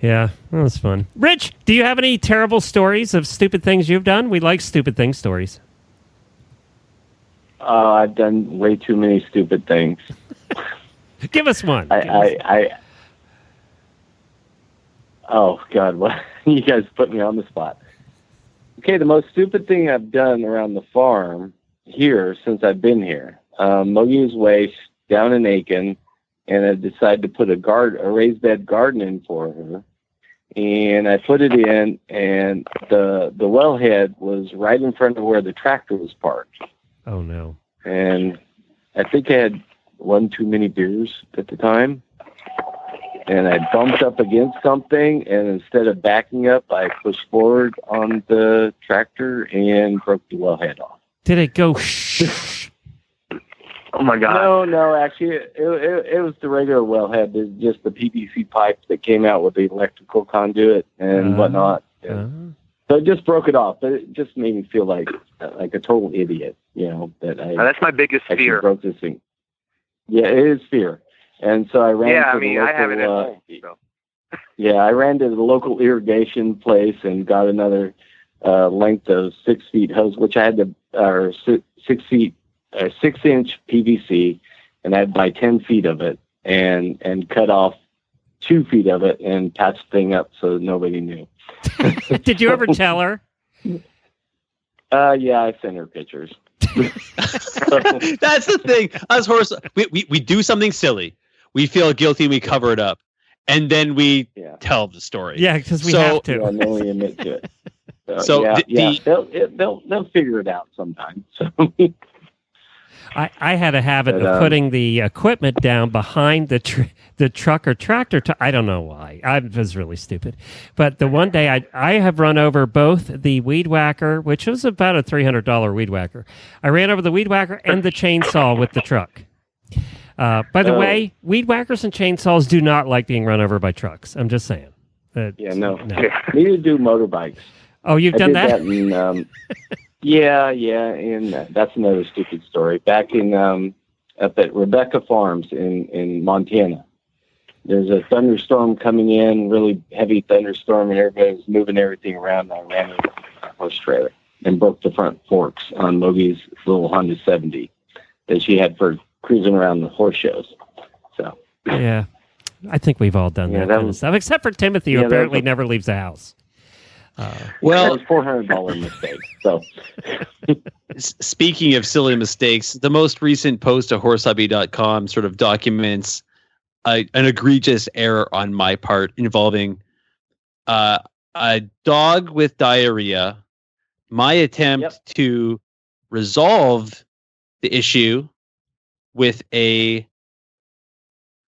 S1: Yeah, that was fun. Rich, do you have any terrible stories of stupid things you've done? We like stupid thing stories.
S6: Uh, I've done way too many stupid things.
S1: Give us one.
S6: I,
S1: Give us-
S6: I, I oh God, what you guys put me on the spot. Okay, the most stupid thing I've done around the farm here since I've been here, um, Mogi's Waste down in Aiken, and I decided to put a guard, a raised bed garden in for her. And I put it in, and the the wellhead was right in front of where the tractor was parked.
S1: Oh no.
S6: And I think I had one too many beers at the time. And I bumped up against something, and instead of backing up, I pushed forward on the tractor and broke the well head off.
S1: Did it go shh?
S5: Oh my god.
S6: No, no, actually, it, it, it was the regular wellhead. It's just the PVC pipe that came out with the electrical conduit and
S1: Uh,
S6: whatnot.
S1: Uh,
S6: So it just broke it off, but it just made me feel like like a total idiot, you know, that I
S5: Now, that's my biggest fear.
S6: broke this thing. Yeah, it is fear. And so I ran
S5: Yeah,
S6: to
S5: I
S6: the
S5: mean,
S6: local,
S5: I have it at
S6: uh,
S5: home. So.
S6: yeah, I ran to the local irrigation place and got another uh, length of six feet hose, which I had to, or six, six feet, uh, six inch PVC, and I had buy ten feet of it, and and cut off two feet of it and patch the thing up so nobody knew.
S1: Did you ever tell her?
S6: Uh, yeah, I sent her pictures.
S2: That's the thing. Us horse, we, we, we do something silly. We feel guilty. We cover it up, and then we
S6: Yeah.
S2: tell the story.
S1: Yeah, because we
S2: So-
S1: have
S6: Yeah,
S1: to.
S6: and then we admit to it. So,
S2: So
S6: yeah,
S2: the-
S6: yeah,
S2: the-
S6: they'll it, they'll they'll figure it out sometime. So
S1: I, I had a habit
S6: But,
S1: of
S6: um,
S1: putting the equipment down behind the tr- the truck or tractor. T- I don't know why. I was really stupid. But the one day I I have run over both the weed whacker, which was about a three hundred dollar weed whacker. I ran over the weed whacker and the chainsaw with the truck. Uh, by the
S6: Oh.
S1: way, weed whackers and chainsaws do not like being run over by trucks. I'm just saying. Uh,
S6: yeah, no,
S1: no.
S6: neither do motorbikes.
S1: Oh, you've
S6: I
S1: done that?
S6: that, in, um, yeah, yeah, and uh, that's another stupid story. Back in um, up at Rebecca Farms in in Montana, there's a thunderstorm coming in, really heavy thunderstorm, and everybody's moving everything around. And I ran into a horse trailer and broke the front forks on Mogi's little Honda 70 that she had for cruising around the horse shows. So
S1: Yeah. I think we've all done
S6: Yeah,
S1: that,
S6: that
S1: kind of
S6: was-
S1: stuff, except for Timothy, who
S6: Yeah, that was
S1: apparently
S6: a-
S1: never leaves the house. Uh,
S6: that
S2: Well,
S6: was four hundred dollar mistake. So
S2: speaking of silly mistakes, the most recent post to horsehubby.com sort of documents a, an egregious error on my part involving uh, a dog with diarrhea. My attempt
S6: Yep.
S2: to resolve the issue with a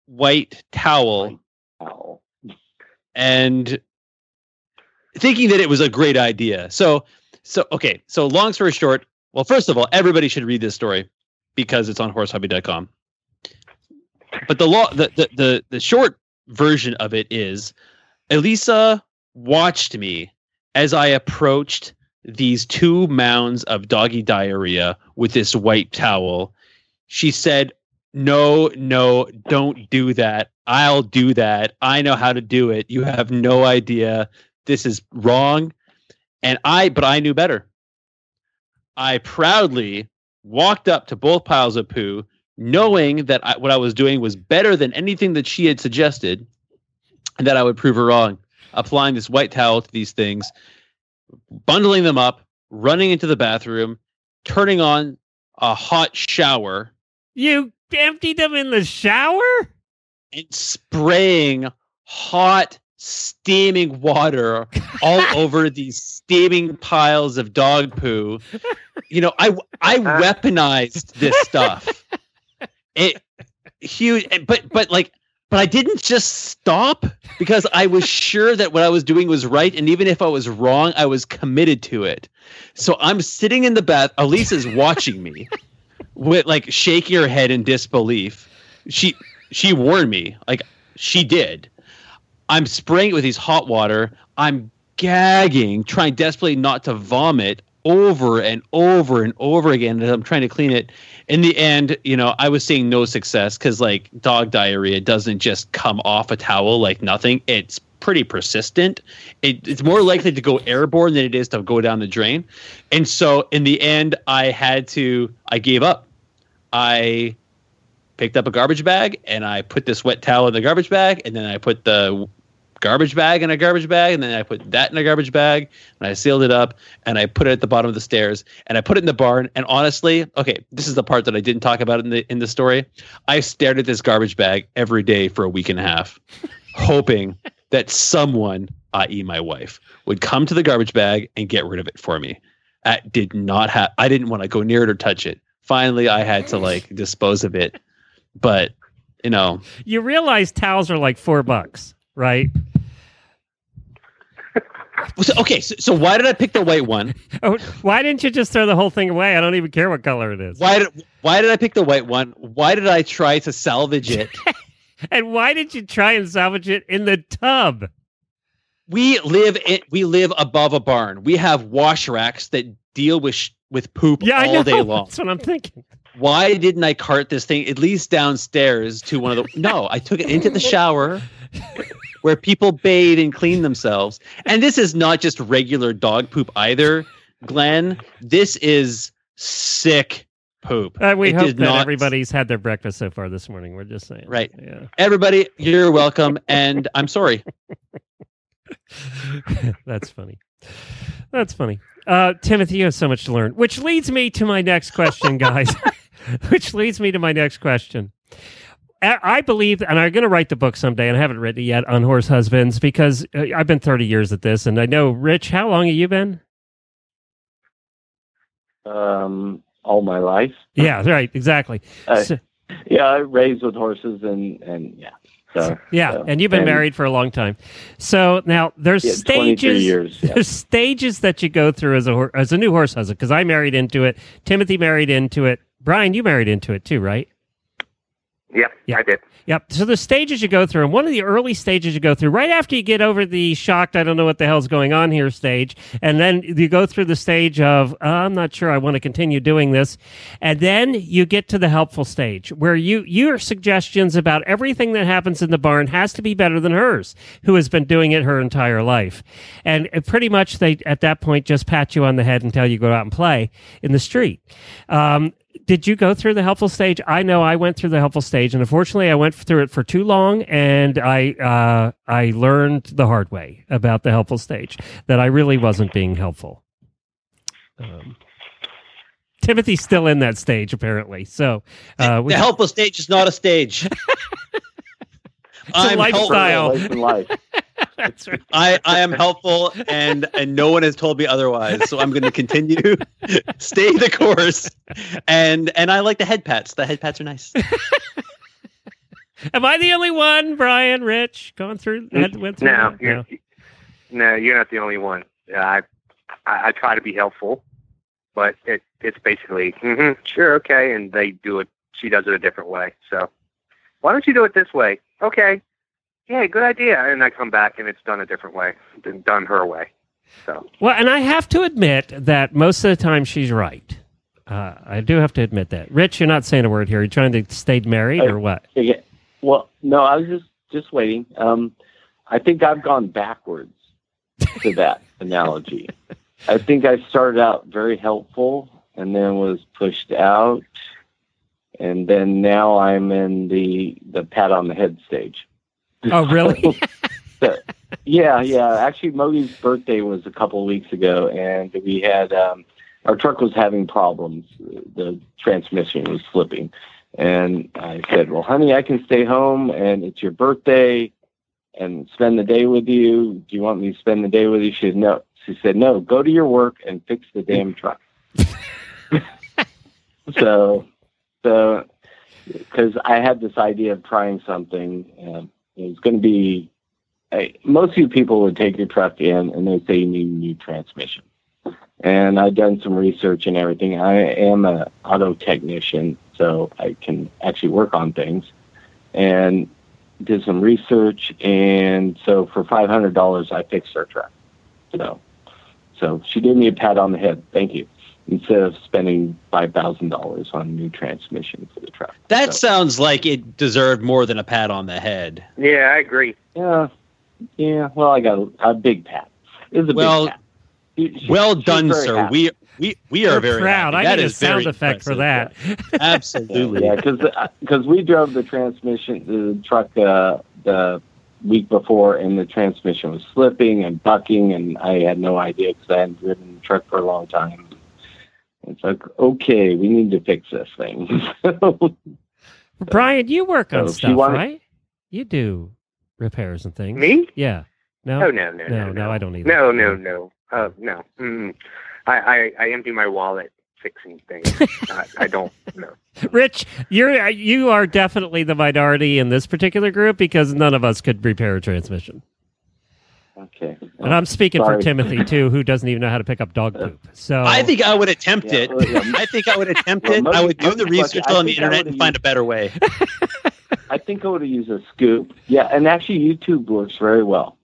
S2: white towel
S6: ow.
S2: and thinking that it was a great idea. So, so okay. So, long story short, well, first of all, everybody should read this story because it's on horsehubby.com. But the law, the, the the the short version of it is, Elisa watched me as I approached these two mounds of doggy diarrhea with this white towel. She said, no, no, don't do that. I'll do that. I know how to do it. You have no idea. This is wrong. And I, but I knew better. I proudly walked up to both piles of poo, knowing that I, what I was doing was better than anything that she had suggested, and that I would prove her wrong. Applying this white towel to these things, bundling them up, running into the bathroom, turning on a hot shower,
S1: you emptied them in the shower?
S2: and spraying hot steaming water all over these steaming piles of dog poo you know i i weaponized this stuff it huge but but like but i didn't just stop because i was sure that what i was doing was right and even if i was wrong i was committed to it. So i'm sitting in the bath elisa's watching me with like shaking her head in disbelief. She she warned me like she did. I'm spraying it with these hot water. I'm gagging trying desperately not to vomit over and over and over again as i'm trying to clean it. In the end you know i was seeing no success because like dog diarrhea doesn't just come off a towel like nothing. It's pretty persistent. It, it's more likely to go airborne than it is to go down the drain. And so in the end i had to i gave up. I picked up a garbage bag and I put this wet towel in the garbage bag and then I put the garbage bag in a garbage bag, and then I put that in a garbage bag, and I sealed it up, and I put it at the bottom of the stairs, and I put it in the barn. And honestly, okay, this is the part that I didn't talk about in the in the story. I stared at this garbage bag every day for a week and a half, hoping that someone, i.e., my wife, would come to the garbage bag and get rid of it for me. I did not have. I didn't want to go near it or touch it. Finally, I had to like dispose of it, but you know,
S1: You realize towels are like four bucks, right?
S2: so, okay. So, so why did I pick the white one?
S1: Oh, why didn't you just throw the whole thing away? I don't even care what color it is.
S2: Why did why did I pick the white one? Why did I try to salvage it?
S1: And why did you try and salvage it in the tub?
S2: we live in we live above a barn. We have wash racks that deal with sh- with poop
S1: Yeah, I know.
S2: all day long.
S1: That's what I'm thinking.
S2: Why didn't I cart this thing at least downstairs to one of the? No, I took it into the shower where people bathe and clean themselves. And this is not just regular dog poop either, Glenn. This is sick poop.
S1: Uh, we
S2: It
S1: hope that
S2: not-
S1: everybody's had their breakfast so far this morning. We're just saying.
S2: Right.
S1: Yeah.
S2: Everybody, you're welcome, and I'm sorry.
S1: That's funny. That's funny. Uh, Timothy, you have so much to learn, which leads me to my next question, guys. which leads me to my next question. I I believe, and I'm going to write the book someday, and I haven't written it yet on horse husbands because uh, I've been 30 years at this, and I know, Rich, how long have you been?
S6: Um, all my life.
S1: Yeah, right, exactly.
S6: Uh,
S1: So-
S6: Yeah, I raised with horses and and yeah. So
S1: yeah,
S6: so-
S1: and you've been
S6: and-
S1: married for a long time. So now there's
S6: Yeah,
S1: stages.
S6: years, yeah.
S1: There's stages that you go through as a as a new horse husband. Because I married into it. Timothy married into it. Brian, you married into it too, right?
S5: Yep,
S1: Yeah.
S5: I did.
S1: Yep. So the stages you go through, and one of the early stages you go through, right after you get over the shocked, I don't know what the hell's going on here stage, and then you go through the stage of, uh, I'm not sure I want to continue doing this, and then you get to the helpful stage where you your suggestions about everything that happens in the barn has to be better than hers, who has been doing it her entire life, and uh, pretty much they at that point just pat you on the head and tell you go out and play in the street. Um, did you go through the helpful stage? I know I went through the helpful stage, and unfortunately, I went through it for too long, and I uh, I learned the hard way about the helpful stage that I really wasn't being helpful. Um, Timothy's still in that stage, apparently. So uh, we,
S2: the helpful stage is not a stage.
S1: a lifestyle.
S2: helpful.
S6: Life in life.
S1: that's right.
S2: I, I am helpful and and no one has told me otherwise. So I'm going to continue, stay the course, and and I like the head pats. The head pats are nice.
S1: Am I the only one, Brian, Rich, going through? Had, went through
S5: No,
S1: that?
S5: you're, no, you're not the only one. I, I, I try to be helpful, but it, it's basically, hmm sure, okay, and they do it. She does it a different way. So, why don't you do it this way? Okay, yeah, good idea. And I come back and it's done a different way, than done her way. So,
S1: Well, and I have to admit that most of the time she's right. Uh, I do have to admit that. Rich, you're not saying a word here. You're you trying to stay married or what?
S6: Yeah. Well, no, I was just just waiting. Um, I think I've gone backwards to that analogy. I think I started out very helpful and then was pushed out, and then now I'm in the the pat on the head stage.
S1: Oh, really?
S6: Yeah, yeah. Actually, Mogi's birthday was a couple of weeks ago, and we had um, our truck was having problems. The transmission was slipping, and I said, "Well, honey, I can stay home, and it's your birthday, and spend the day with you. Do you want me to spend the day with you?" She said, "No." She said, "No. Go to your work and fix the damn truck." so, so because I had this idea of trying something. Um, it was going to be most of you people would take your truck in and they say you need a new transmission. And I've done some research and everything. I am a auto technician, so I can actually work on things. And did some research, and so for five hundred dollars, I fixed her truck. So, so she gave me a pat on the head. Thank you. Instead of spending five thousand dollars on a new transmission for the truck.
S2: That
S6: So-
S2: sounds like it deserved more than a pat on the head.
S5: yeah, I agree.
S6: Yeah, yeah. Well, I got a, a big pat. It was a
S2: Well,
S6: big pat. She- she-
S2: Well
S6: she's
S2: done, sir.
S6: happy.
S2: We we we are
S1: We're
S2: very
S1: proud.
S2: happy.
S1: I
S2: That
S1: need a
S2: is very
S1: sound effect for that.
S2: impressive. Absolutely.
S6: Yeah, because we drove the transmission, the truck, uh, the week before, and the transmission was slipping and bucking, and I had no idea because I hadn't driven the truck for a long time. It's like, okay, we need to fix this thing.
S1: Brian, you work on
S6: So she
S1: stuff,
S6: wanted-
S1: right? You do repairs and things.
S5: Me?
S1: Yeah. No.
S5: Oh no, no,
S1: no,
S5: no,
S1: no, I don't either.
S5: No, no, no. Uh, no. Mm. I, I, I empty my wallet fixing things. I, I don't. know.
S1: Rich, you're you are definitely the minority in this particular group because none of us could repair a transmission.
S6: Okay.
S1: And I'm speaking
S6: Sorry.
S1: for Timothy too, who doesn't even know how to pick up dog poop. So
S2: I think I would attempt
S6: Yeah,
S2: it.
S6: well, yeah.
S2: I think I would attempt
S6: Well,
S2: it.
S6: most-
S2: I would do the research on the internet
S6: would've
S2: and find a better way.
S6: I think I would use a scoop. Yeah, and actually YouTube works very well.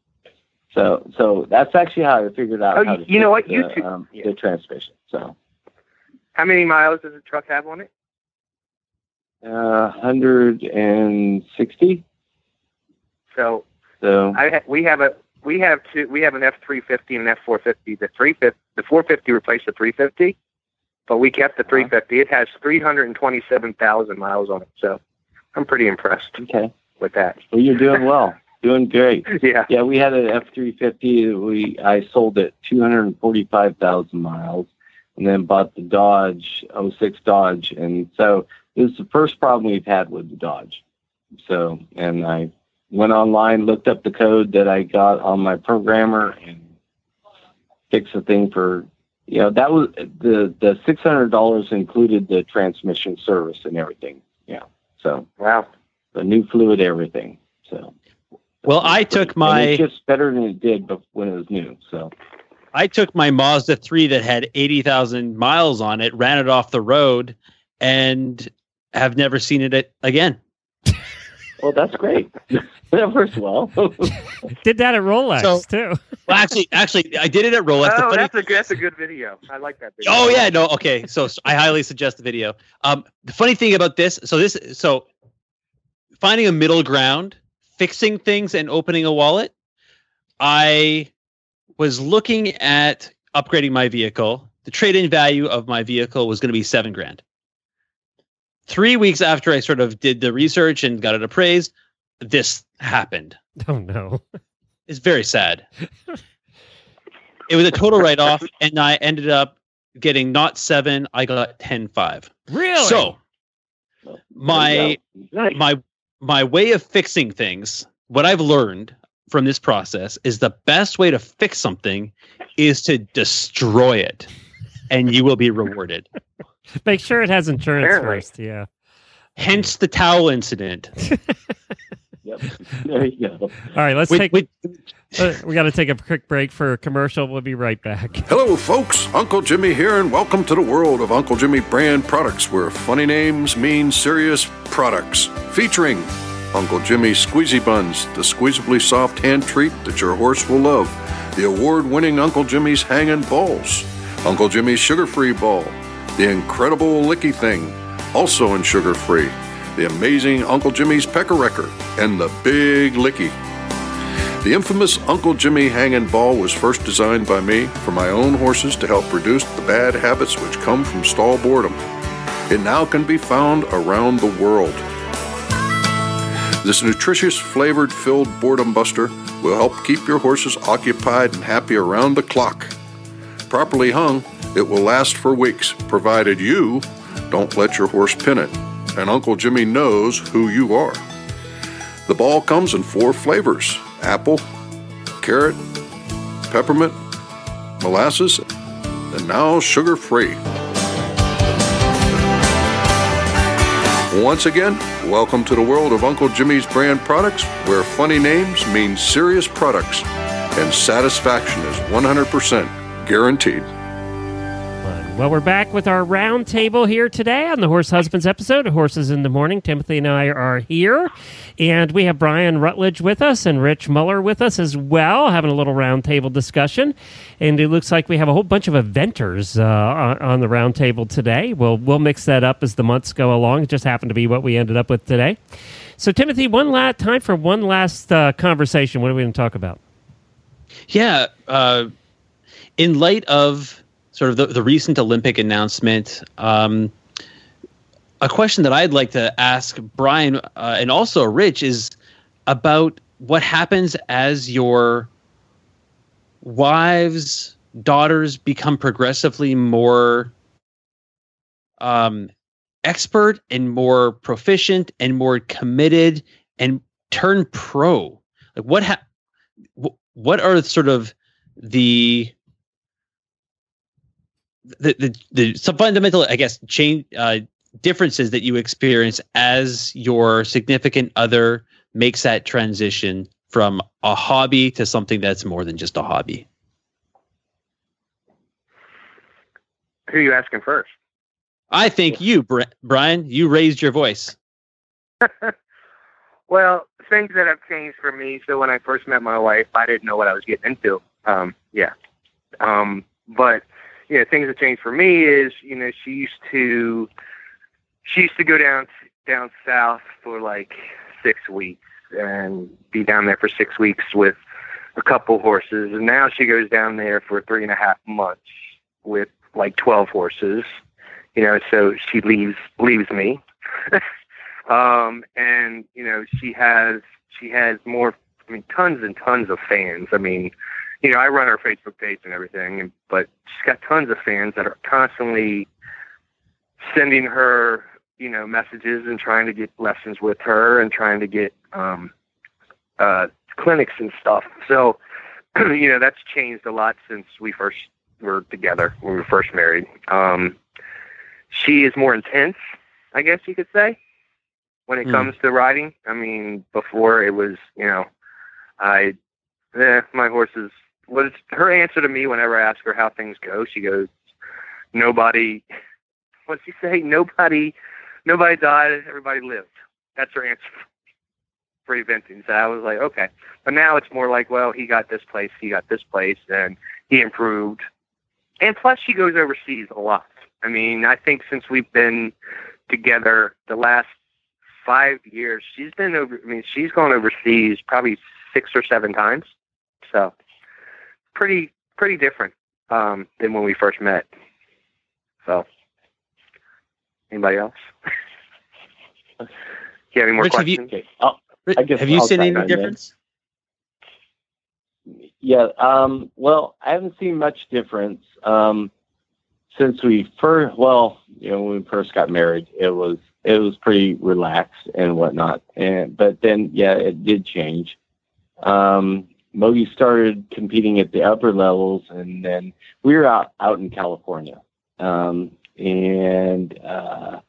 S6: So so that's actually how I figured out
S5: Oh,
S6: how
S5: you-
S6: to
S5: you know what?
S6: the,
S5: YouTube-
S6: um,
S5: yeah.
S6: the transmission. So
S5: How many miles does the truck have on it?
S6: uh, 160.
S5: So
S6: So
S5: I ha- we have a we have two we have an F three fifty and an F four fifty. The three fifty the four fifty replaced the three fifty, but we kept the
S6: Uh-huh.
S5: three fifty. It has three hundred and twenty seven thousand miles on it. So I'm pretty impressed
S6: okay,
S5: with that.
S6: well you're doing well, doing great.
S5: Yeah.
S6: Yeah, we had an F three fifty. We I sold it two hundred and forty five thousand miles, and then bought the Dodge 06 Dodge, and so this is the first problem we've had with the Dodge. So, and I went online, looked up the code that I got on my programmer, and fixed the thing for. You know that was the the six hundred dollars included the transmission service and everything. Yeah, so
S5: Wow.
S6: the new fluid, everything. So.
S2: Well, I took
S6: And
S2: my
S6: it gets better than it did when it was new. So
S2: I took my Mazda 3 that had 80,000 miles on it, ran it off the road, and have never seen it a- again.
S6: Well, that's great. that works well.
S1: did that at Rolex
S2: So-
S1: too.
S2: Well, actually, actually, I did it at Rolex. The
S5: Oh,
S2: funny-
S5: that's a good- that's a good video. I like that video.
S2: Oh yeah, no, okay. So I highly suggest the video. Um, the funny thing about this, so this, so finding a middle ground, fixing things, and opening a wallet. I was looking at upgrading my vehicle. The trade-in value of my vehicle was going to be seven grand. Three weeks after I sort of did the research and got it appraised, this happened.
S1: Oh no.
S2: It's very sad. it was a total write-off, and I ended up getting not seven. I got ten five.
S1: Really?
S2: So my
S6: nice.
S2: my my way of fixing things, what I've learned from this process is the best way to fix something is to destroy it, and you will be rewarded.
S1: Make sure it has insurance
S5: Apparently.
S1: first. Yeah.
S2: Hence the towel incident.
S6: Yep. There you go.
S1: All right, let's
S2: Which-
S1: take.
S2: which-
S1: uh, we got to take a quick break for a commercial. We'll be right back.
S7: Hello, folks. Uncle Jimmy here, and welcome to the world of Uncle Jimmy brand products, where funny names mean serious products. Featuring Uncle Jimmy's Squeezy Buns, the squeezably soft hand treat that your horse will love. The award winning Uncle Jimmy's Hangin' Balls. Uncle Jimmy's Sugar Free Ball. The incredible Licky Thing, also in sugar free. The amazing Uncle Jimmy's Pecker Wrecker. And the Big Licky. The infamous Uncle Jimmy Hangin' Ball was first designed by me for my own horses to help reduce the bad habits which come from stall boredom. It now can be found around the world. This nutritious, flavored, filled boredom buster will help keep your horses occupied and happy around the clock. Properly hung, it will last for weeks, provided you don't let your horse pin it. And Uncle Jimmy knows who you are. The ball comes in four flavors apple, carrot, peppermint, molasses, and now sugar free. Once again, welcome to the world of Uncle Jimmy's brand products, where funny names mean serious products and satisfaction is 100% guaranteed.
S1: Well, we're back with our round table here today on the Horse Husbands episode of Horses in the Morning. Timothy and I are here, and we have Brian Rutledge with us and Rich Muller with us as well, having a little round table discussion. And it looks like we have a whole bunch of eventers uh, on, on the round table today. We'll we'll mix that up as the months go along. It just happened to be what we ended up with today. So, Timothy, one last time for one last uh, conversation. What are we going to talk about?
S2: Yeah. Uh, in light of sort of the, the recent Olympic announcement, um, a question that I'd like to ask Brian uh, and also Rich is about what happens as your wives, daughters become progressively more um, expert and more proficient and more committed and turn pro? Like what ha- what are sort of the the the, the some fundamental I guess change uh, differences that you experience as your significant other makes that transition from a hobby to something that's more than just a hobby.
S5: Who are you asking first?
S2: I think you, Brian, you raised your voice.
S5: Well, things that have changed for me. So when I first met my wife, I didn't know what I was getting into. Um, yeah. Um, but you know, things that changed for me is you know she used to she used to go down down south for like six weeks and be down there for six weeks with a couple horses, and now she goes down there for three and a half months with like twelve horses. You know, so she leaves leaves me. um, and you know she has she has more I mean tons and tons of fans. I mean, you know I run her Facebook page and everything, and, but she's got tons of fans that are constantly sending her you know messages and trying to get lessons with her and trying to get um, uh, clinics and stuff. So you know that's changed a lot since we first were together when we were first married. Um, she is more intense, I guess you could say when it
S2: Hmm.
S5: comes to riding. I mean, before it was, you know, I, eh, my horses. Was her answer to me whenever I ask her how things go? She goes, "Nobody." What's she say? Nobody, nobody died. Everybody lived. That's her answer for eventing. So I was like, okay. But now it's more like, well, he got this place, he got this place, and he improved. And plus, she goes overseas a lot. I mean, I think since we've been together the last five years, she's been over. I mean, she's gone overseas probably six or seven times. So, pretty pretty different um, than when we first met. So, anybody else? you have any more
S2: Rich, have you-
S5: questions?
S6: Okay. Oh, I guess
S2: Have you seen
S6: chime
S2: any
S6: in then.
S2: difference?
S6: Yeah. Um, well, I haven't seen much difference um, since we first. Well, you know, when we first got married, it was it was pretty relaxed and whatnot. And but then, yeah, it did change. Um, Mogi started competing at the upper levels, and then we were out out in California, um, and uh,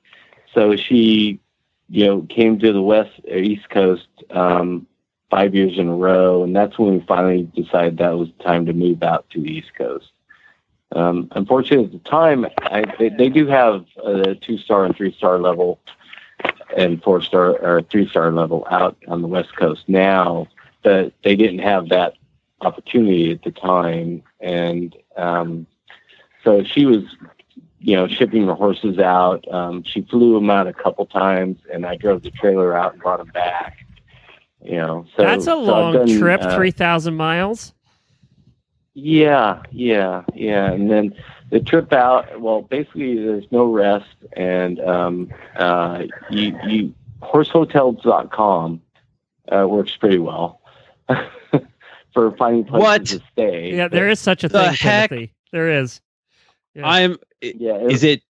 S6: so she, you know, came to the west or east coast. Um, five years in a row, and that's when we finally decided that was time to move out to the East Coast. Um, unfortunately, at the time, I, they, they do have a two-star and three-star level and four-star or three-star level out on the West Coast now, but they didn't have that opportunity at the time, and um, so she was. You know, shipping the horses out. Um, she flew them out a couple times, and I drove the trailer out and brought them back you know so
S1: That's a
S6: so
S1: long
S6: done,
S1: trip,
S6: uh,
S1: 3,000 miles.
S6: yeah yeah yeah and then the trip out well basically there's no rest and um uh you you horsehotels.com uh works pretty well for finding places
S2: What?
S6: to stay
S1: Yeah, there is such a
S2: The
S1: thing,
S2: heck?
S1: Timothy. There is. Yeah.
S2: I'm.
S6: yeah
S2: Is it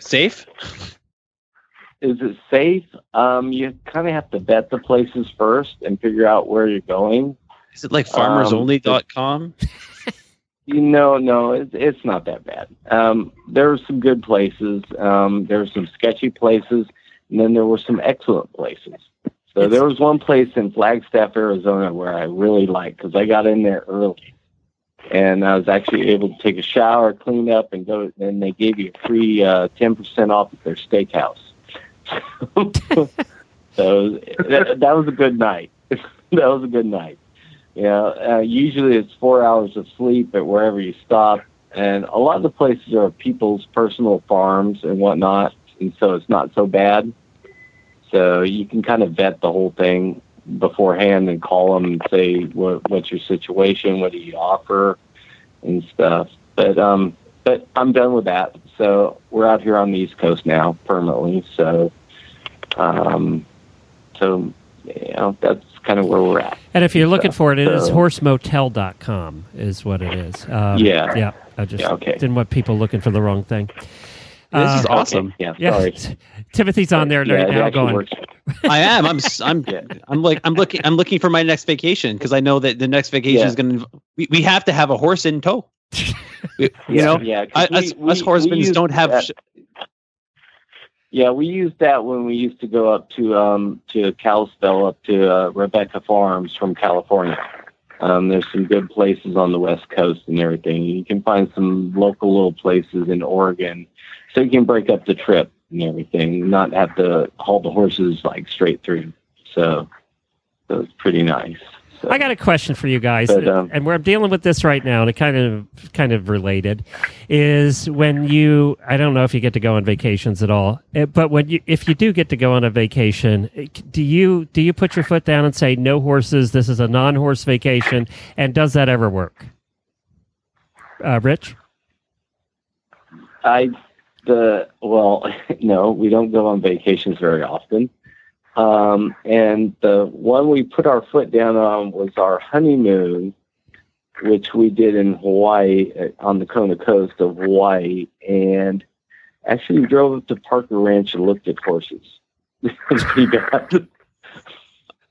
S2: safe?
S6: is it safe um you kind of have to vet the places first and figure out where you're going
S2: Is it like
S6: Um,
S2: farmersonly.com?
S6: You know, no, it's it's not that bad. Um, there were some good places. Um, there were some sketchy places, and then there were some excellent places. So
S1: It's-
S6: there was one place in Flagstaff, Arizona, where I really liked because I got in there early, and I was actually able to take a shower, clean up, and go. And they gave you a free uh, ten percent off at their steakhouse. so that, that was a good night. that was a good night. You know, uh, usually it's four hours of sleep at wherever you stop, and a lot of the places are people's personal farms and whatnot, and so it's not so bad. So you can kind of vet the whole thing beforehand and call them and say what, what's your situation, what do you offer, and stuff. But um, but I'm done with that. So we're out here on the East Coast now permanently. So um, so you know, that's kind of where we're at.
S1: And if you're looking for it, it is
S6: So-
S1: horsemotel.com is what it is. Um,
S6: Yeah.
S1: Yeah. I just
S6: Yeah, okay.
S1: didn't want people looking for the wrong thing.
S2: This
S1: Uh,
S2: is awesome.
S6: Okay, Yeah,
S1: Yeah.
S6: sorry.
S1: Timothy's on there
S6: Yeah,
S1: right
S6: it
S1: now going,
S6: works.
S2: I am. I'm. s- I'm.
S6: Yeah.
S2: I'm like. I'm looking. I'm looking for my next vacation because I know that the next vacation
S6: Yeah.
S2: is going to. We, we have to have a horse in tow. We- you
S6: Yeah,
S2: know,
S6: yeah, 'cause
S2: I,
S6: we-
S2: us,
S6: we-
S2: us horsemen don't have. sh-
S6: Yeah, we used that when we used to go up to um to Kalispell up to uh, Rebecca Farms from California. Um, there's some good places on the west coast and everything. You can find some local little places in Oregon, so you can break up the trip and everything, not have to haul the horses like straight through. So, so it's pretty nice. So,
S1: I got a question for you guys,
S6: But, um,
S1: and we're dealing with this right now, and it kind of kind of related is when you I don't know if you get to go on vacations at all, eh, but when you if you do get to go on a vacation, eh, do you do you put your foot down and say no horses? This is a non-horse vacation, and does that ever work? Uh, Rich,
S6: I the well, no, we don't go on vacations very often. Um, and the one we put our foot down on was our honeymoon, which we did in Hawaii uh, on the Kona coast of Hawaii. And actually, we drove up to Parker Ranch and looked at horses. It's pretty bad.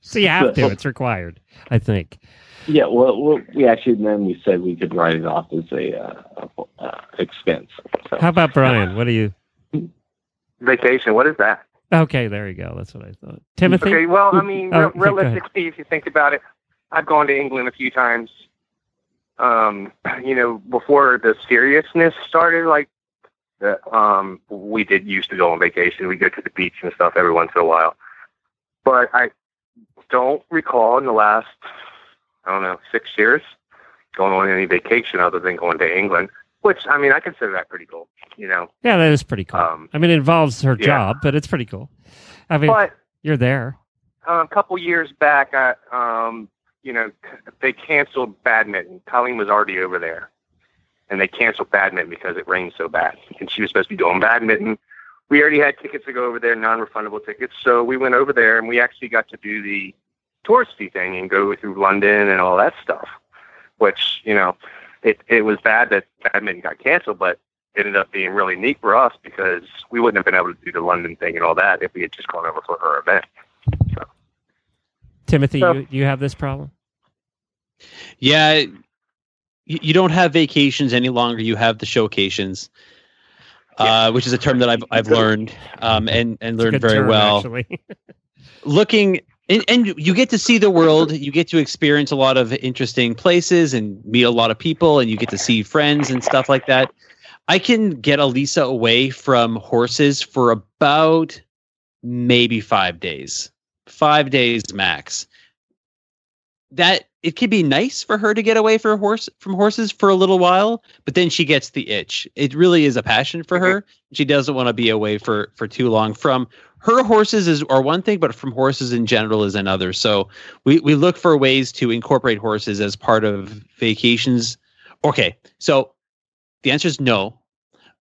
S1: so you have to; it's required, I think.
S6: Yeah, well, well, we actually then we said we could write it off as a uh, uh, expense. So.
S1: How about Brian? What do you?
S5: Vacation. What is that?
S1: Okay, there you go. That's what I thought. Timothy.
S5: Okay. Well, I mean,
S1: Oh,
S5: re-
S1: okay, go ahead.
S5: realistically, if you think about it, I've gone to England a few times. Um, you know, before the seriousness started, like, the, um, we did used to go on vacation. We go to the beach and stuff every once in a while. But I don't recall in the last, I don't know, six years going on any vacation other than going to England. Which I mean, I consider that pretty cool. You know,
S1: Yeah, that is pretty cool.
S5: Um,
S1: I mean, it involves her
S5: yeah.
S1: job, but it's pretty cool. I mean,
S5: but
S1: you're there.
S5: uh, a couple years back, I, um, you know, they canceled badminton. Colleen was already over there, and they canceled badminton because it rained so bad, and she was supposed to be doing badminton. We already had tickets to go over there, non-refundable tickets, so we went over there, and we actually got to do the touristy thing and go through London and all that stuff. Which you know, it it was bad that badminton got canceled, but it ended up being really neat for us because we wouldn't have been able to do the London thing and all that if we had just gone over for her event. So.
S1: Timothy,
S5: So-
S1: you, you have this problem?
S2: Yeah, you, you don't have vacations any longer. You have the showcations, uh, which is a term that I've I've learned um, and and learned very
S1: term,
S2: well. Looking and, and you get to see the world. You get to experience a lot of interesting places and meet a lot of people and you get to see friends and stuff like that. I can get elisa away from horses for about maybe five days five days max. That it could be nice for her to get away for horse from horses for a little while but then she gets the itch it really is a passion for her she doesn't want to be away for for too long from her horses is are one thing, but from horses in general is another. So we we look for ways to incorporate horses as part of vacations. Okay, so the answer is no.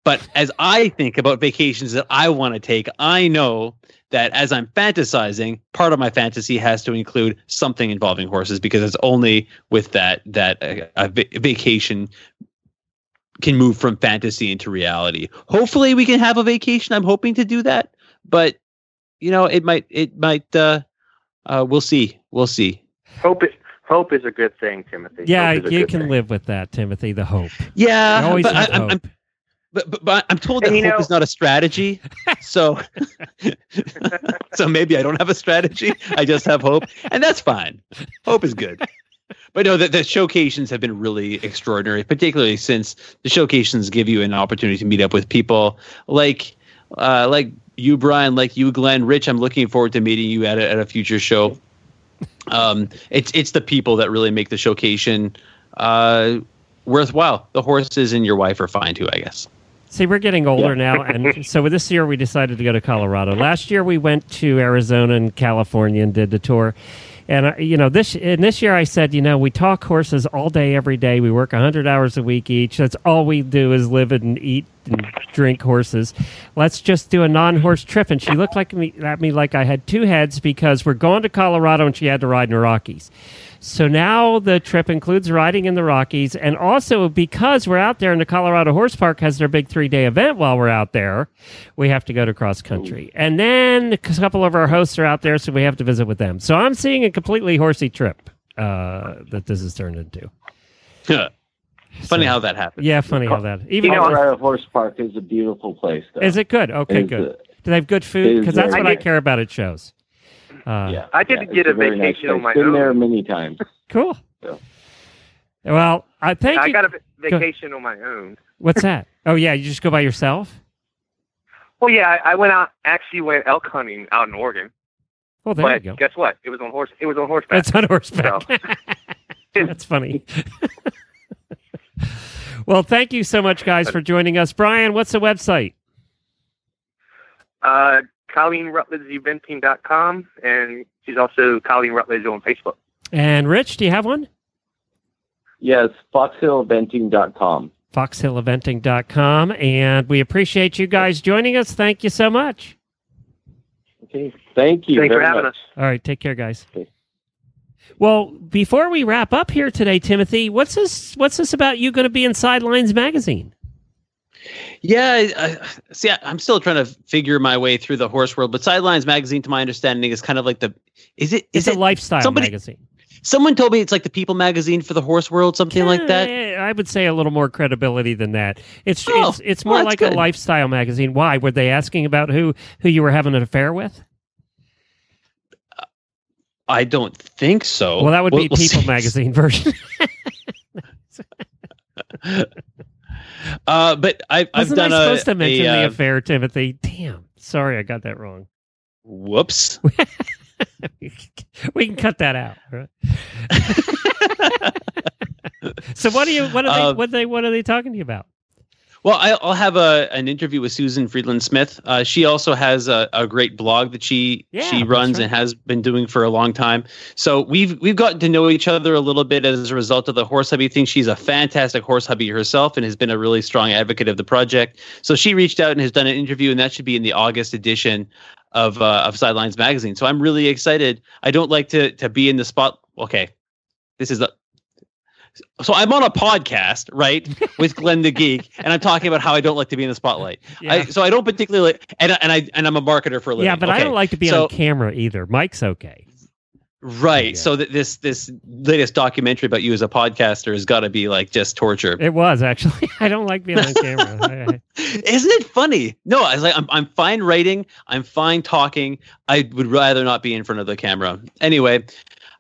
S2: But as I think about vacations that I want to take, I know that as I'm fantasizing, part of my fantasy has to include something involving horses because it's only with that that a, a vacation can move from fantasy into reality. Hopefully, we can have a vacation. I'm hoping to do that, but you know, it might, it might. uh uh We'll see. We'll see.
S5: Hope is hope is a good thing, Timothy.
S1: yeah,
S5: Hope is a
S1: you can
S5: thing.
S1: live with that, Timothy. The hope.
S2: Yeah,
S1: always
S2: but
S1: have
S2: I, I'm. I'm, but, but, but I'm told that
S5: And
S2: hope
S5: know-
S2: is not a strategy. So, so maybe I don't have a strategy. I just have hope, and that's fine. Hope is good. But no, the, the showcations have been really extraordinary, particularly since the showcations give you an opportunity to meet up with people like, uh, like you, Brian, like you, Glenn, Rich. I'm looking forward to meeting you at a, at a future show. Um, it's it's the people that really make the showcation uh, worthwhile. The horses and your wife are fine too, I guess.
S1: See, we're getting older now, and so this year we decided to go to Colorado. Last year we went to Arizona and California and did the tour. And uh, you know, this and this year I said, you know, we talk horses all day, every day. We work hundred hours a week each. That's all we do is live and eat and drink horses. Let's just do a non-horse trip." And she looked like me at me like I had two heads because we're going to Colorado and she had to ride in the Rockies. So now the trip includes riding in the Rockies, and also because we're out there and the Colorado Horse Park has their big three day event while we're out there, we have to go to cross country. And then a couple of our hosts are out there, so we have to visit with them. So I'm seeing a completely horsey trip uh, that this has turned into.
S2: Funny how that happened.
S1: Yeah, funny how that. Even
S5: You know,
S6: Colorado Horse Park is a beautiful place, though.
S1: is it good? Okay,
S6: It's,
S1: good. Do they have good food? Because that's what I
S5: good.
S1: care about at shows. Uh,
S6: yeah,
S5: I did
S6: yeah,
S5: get
S6: it's
S5: a
S6: very nice
S5: vacation on
S6: place.
S5: my
S6: Been
S5: own.
S6: there many times.
S1: Cool.
S6: Yeah.
S1: Well, I thank
S5: I
S1: you.
S5: got a va- vacation on my own.
S1: What's that? Oh yeah, you just go by yourself.
S5: Well, yeah, I, I went out. Actually, went elk hunting out in Oregon.
S1: Well, there
S5: but
S1: you go.
S5: guess what? It was on horse. It was on horseback.
S1: That's on horseback. That's funny. Well, thank you so much, guys, for joining us. Brian, what's the website?
S5: Uh, Colleen Rutledge Eventing.com, and she's also Colleen Rutledge on Facebook.
S1: And Rich, do you have one?
S6: Yes, foxhilleventing.com.
S1: Foxhilleventing.com. And we appreciate you guys joining us. Thank you so much.
S6: Okay, thank you.
S5: Thanks for having
S6: much.
S5: us.
S1: All right, take care, guys.
S6: Okay.
S1: Well, before we wrap up here today, Timothy, what's this? What's this about? You going to be in Sidelines magazine?
S2: Yeah, I, see, I, I'm still trying to figure my way through the horse world, but Sidelines magazine, to my understanding, is kind of like the. Is it?
S1: It's
S2: Is
S1: a
S2: it?
S1: lifestyle
S2: somebody-
S1: magazine.
S2: Someone told me it's like the People magazine for the horse world, something like that.
S1: I would say a little more credibility than that. It's
S2: Oh,
S1: it's, it's more
S2: that's
S1: like a lifestyle magazine. Why were they asking about who who you were having an affair with?
S2: I don't think so.
S1: well, that would be
S2: We'll-
S1: People
S2: see.
S1: magazine version.
S2: Uh, but I've, I've
S1: Wasn't I
S2: done a,
S1: supposed to mention
S2: a,
S1: the
S2: uh,
S1: affair, Timothy? Damn, sorry, I got that wrong.
S2: Whoops.
S1: we can cut that out. right? so what are you? What are they?
S2: Uh,
S1: what are they? What are they talking to you about?
S2: Well, I- I'll have a an interview with Susan Friedland Smith. Uh, she also has a, a great blog that she
S1: Yeah,
S2: she runs
S1: right.
S2: and has been doing for a long time. So we've we've gotten to know each other a little bit as a result of the horse hubby thing. She's a fantastic horse hubby herself and has been a really strong advocate of the project. So she reached out and has done an interview, and that should be in the August edition of uh, of Sidelines magazine. So I'm really excited. I don't like to to be in the spot. Okay, this is the so I'm on a podcast, right, with Glenn the Geek, and I'm talking about how I don't like to be in the spotlight. I, so I don't particularly, and and I and I'm a marketer for a living.
S1: Yeah, but I don't like to be
S2: so-
S1: on camera either. Mike's okay.
S2: Right.
S1: Yeah.
S2: So that this this latest documentary about you as a podcaster has got to be like just torture.
S1: It was actually. I don't like being on camera. I- I-
S2: Isn't it funny? No, I was like, I'm I'm fine writing. I'm fine talking. I would rather not be in front of the camera. Anyway,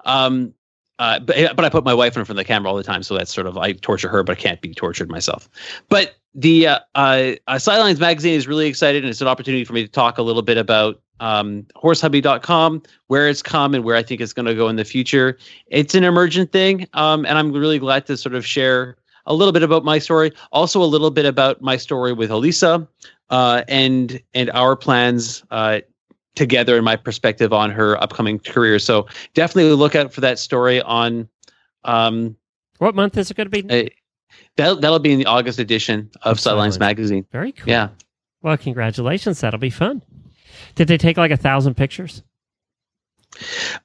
S2: um, uh, but but I put my wife in front of the camera all the time, so that's sort of I torture her, but I can't be tortured myself. But the uh, uh, uh, Sidelines magazine is really excited, and it's an opportunity for me to talk a little bit about um, horsehubby.com, where it's come and where I think it's going to go in the future. It's an emergent thing, um, and I'm really glad to sort of share a little bit about my story, also a little bit about my story with Elisa, uh, and and our plans uh, together and my perspective on her upcoming career. So definitely look out for that story on. Um,
S1: what month is it going to be?
S2: uh, that'll that'll be in the August edition of Sidelines
S1: Sidelines.
S2: magazine.
S1: Very cool.
S2: Yeah.
S1: Well, congratulations. That'll be fun. Did they take like a thousand pictures?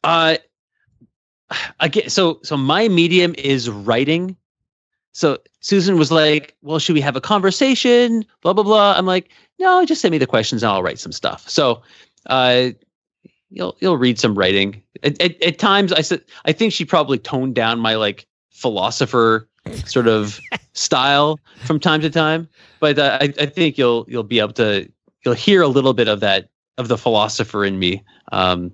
S2: Uh, again, so so my medium is writing. So Susan was like, "Well, should we have a conversation?" Blah blah blah. I'm like, "No, just send me the questions and I'll write some stuff." So, uh, you'll you'll read some writing. At, at, at times, I said I think she probably toned down my like philosopher sort of style from time to time, but uh, I I think you'll you'll be able to you'll hear a little bit of that of the philosopher in me. Um,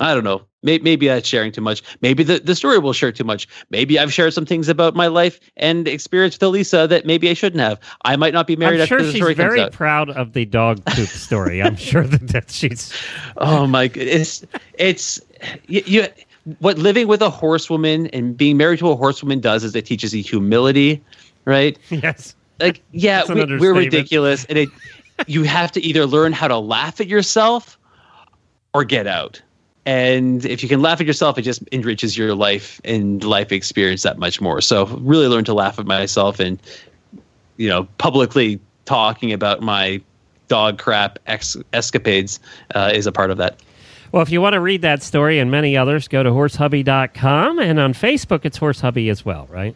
S2: I don't know. Maybe, maybe that's sharing too much. Maybe the, the story will share too much. Maybe I've shared some things about my life and experience with Elisa that maybe I shouldn't have. I might not be married
S1: I'm
S2: after
S1: sure she's very proud of the dog poop story. I'm sure that, that she's.
S2: Oh my goodness. It's you, you what living with a horsewoman and being married to a horsewoman does is it teaches you humility, right?
S1: Yes.
S2: Like yeah, we, we're ridiculous and it you have to either learn how to laugh at yourself or get out. And if you can laugh at yourself, it just enriches your life and life experience that much more. So really learn to laugh at myself and you know, publicly talking about my dog crap ex- escapades uh, is a part of that.
S1: Well, if you want to read that story and many others, go to horsehubby.com. And on Facebook, it's Horse Hubby as well, right?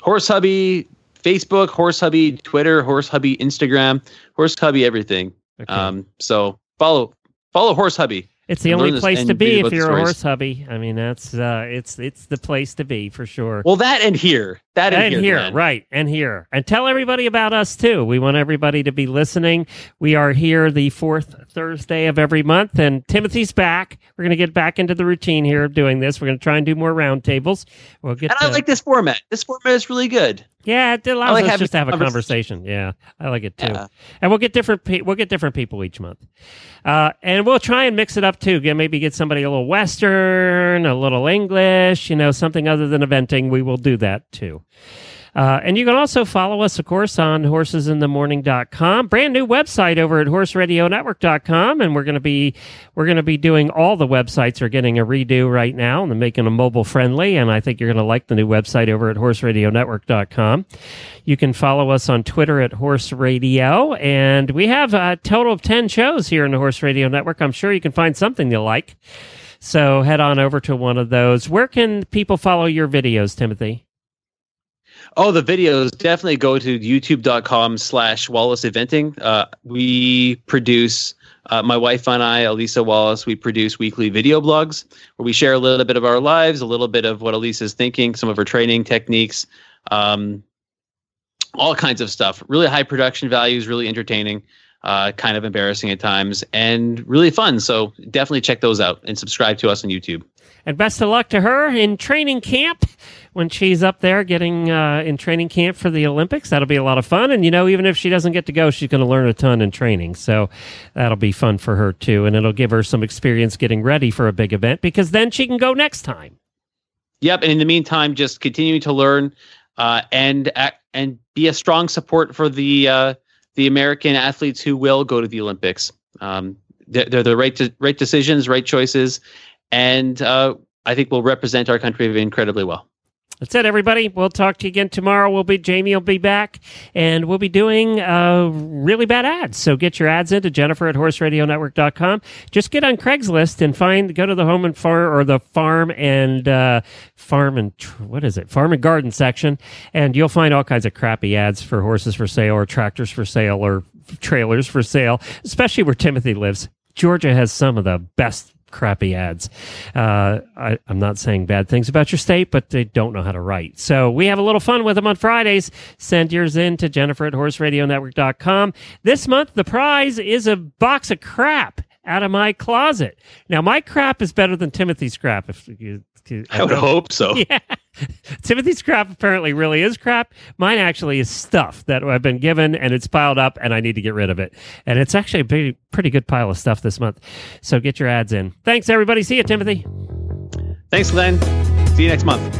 S2: Horse Hubby, Facebook, Horse Hubby, Twitter, Horse Hubby, Instagram, Horse Hubby, everything.
S1: Okay.
S2: Um, so follow follow Horse Hubby.
S1: It's the
S2: and
S1: only place to be if you're a horse hubby. I mean, that's uh, it's it's the place to be for sure.
S2: Well, that and here, that and,
S1: and
S2: here,
S1: here, right, and here, and tell everybody about us too. We want everybody to be listening. We are here the fourth Thursday of every month, and Timothy's back. We're going to get back into the routine here of doing this. We're going to try and do more roundtables. We'll get.
S2: And I like this format. This format is really good.
S1: Yeah, it allows
S2: like
S1: us just to have a
S2: conversation.
S1: Yeah, I like it too.
S2: Yeah.
S1: And we'll get different. Pe- we'll get different people each month, uh, and we'll try and mix it up too. Get maybe get somebody a little Western, a little English. You know, something other than eventing. We will do that too. Uh, and you can also follow us, of course, on horsesinthemorning.com. Brand new website over at horseradionetwork.com. And we're going to be, we're going to be doing all the websites are getting a redo right now and making them mobile friendly. And I think you're going to like the new website over at horseradionetwork.com. You can follow us on Twitter at Horse Radio. And we have a total of 10 shows here in the Horse Radio Network. I'm sure you can find something you like. So head on over to one of those. Where can people follow your videos, Timothy?
S2: Oh, the videos definitely go to youtube.com slash Wallace Eventing. Uh, we produce, uh, my wife and I, Elisa Wallace, we produce weekly video blogs where we share a little bit of our lives, a little bit of what Elisa is thinking, some of her training techniques, um, all kinds of stuff. Really high production values, really entertaining, uh, kind of embarrassing at times, and really fun. So definitely check those out and subscribe to us on YouTube.
S1: And best of luck to her in training camp when she's up there getting uh, in training camp for the Olympics. That'll be a lot of fun. And, you know, even if she doesn't get to go, she's going to learn a ton in training. So that'll be fun for her, too. And it'll give her some experience getting ready for a big event because then she can go next time.
S2: Yep, and in the meantime, just continuing to learn uh, and and be a strong support for the uh, the American athletes who will go to the Olympics. Um, they're, the right right decisions, right choices, and uh, I think we'll represent our country incredibly well.
S1: That's it, everybody. We'll talk to you again tomorrow. We'll be Jamie will be back, and we'll be doing uh, really bad ads. So get your ads into Jennifer at HorseRadioNetwork.com. Just get on Craigslist and find go to the home and farm or the farm and uh, farm and what is it farm and garden section, and you'll find all kinds of crappy ads for horses for sale or tractors for sale or trailers for sale, especially where Timothy lives. Georgia has some of the best crappy ads. Uh, I, I'm not saying bad things about your state, but they don't know how to write. So we have a little fun with them on Fridays. Send yours in to Jennifer at horseradionetwork.com. This month, the prize is a box of crap out of my closet. Now, my crap is better than Timothy's crap. If you,
S2: I would hope so.
S1: yeah. Timothy's crap apparently really is crap. Mine actually is stuff that I've been given and it's piled up and I need to get rid of it. And it's actually a pretty, pretty good pile of stuff this month. So get your ads in. Thanks, everybody. See you, Timothy.
S2: Thanks, Glenn. See you next month.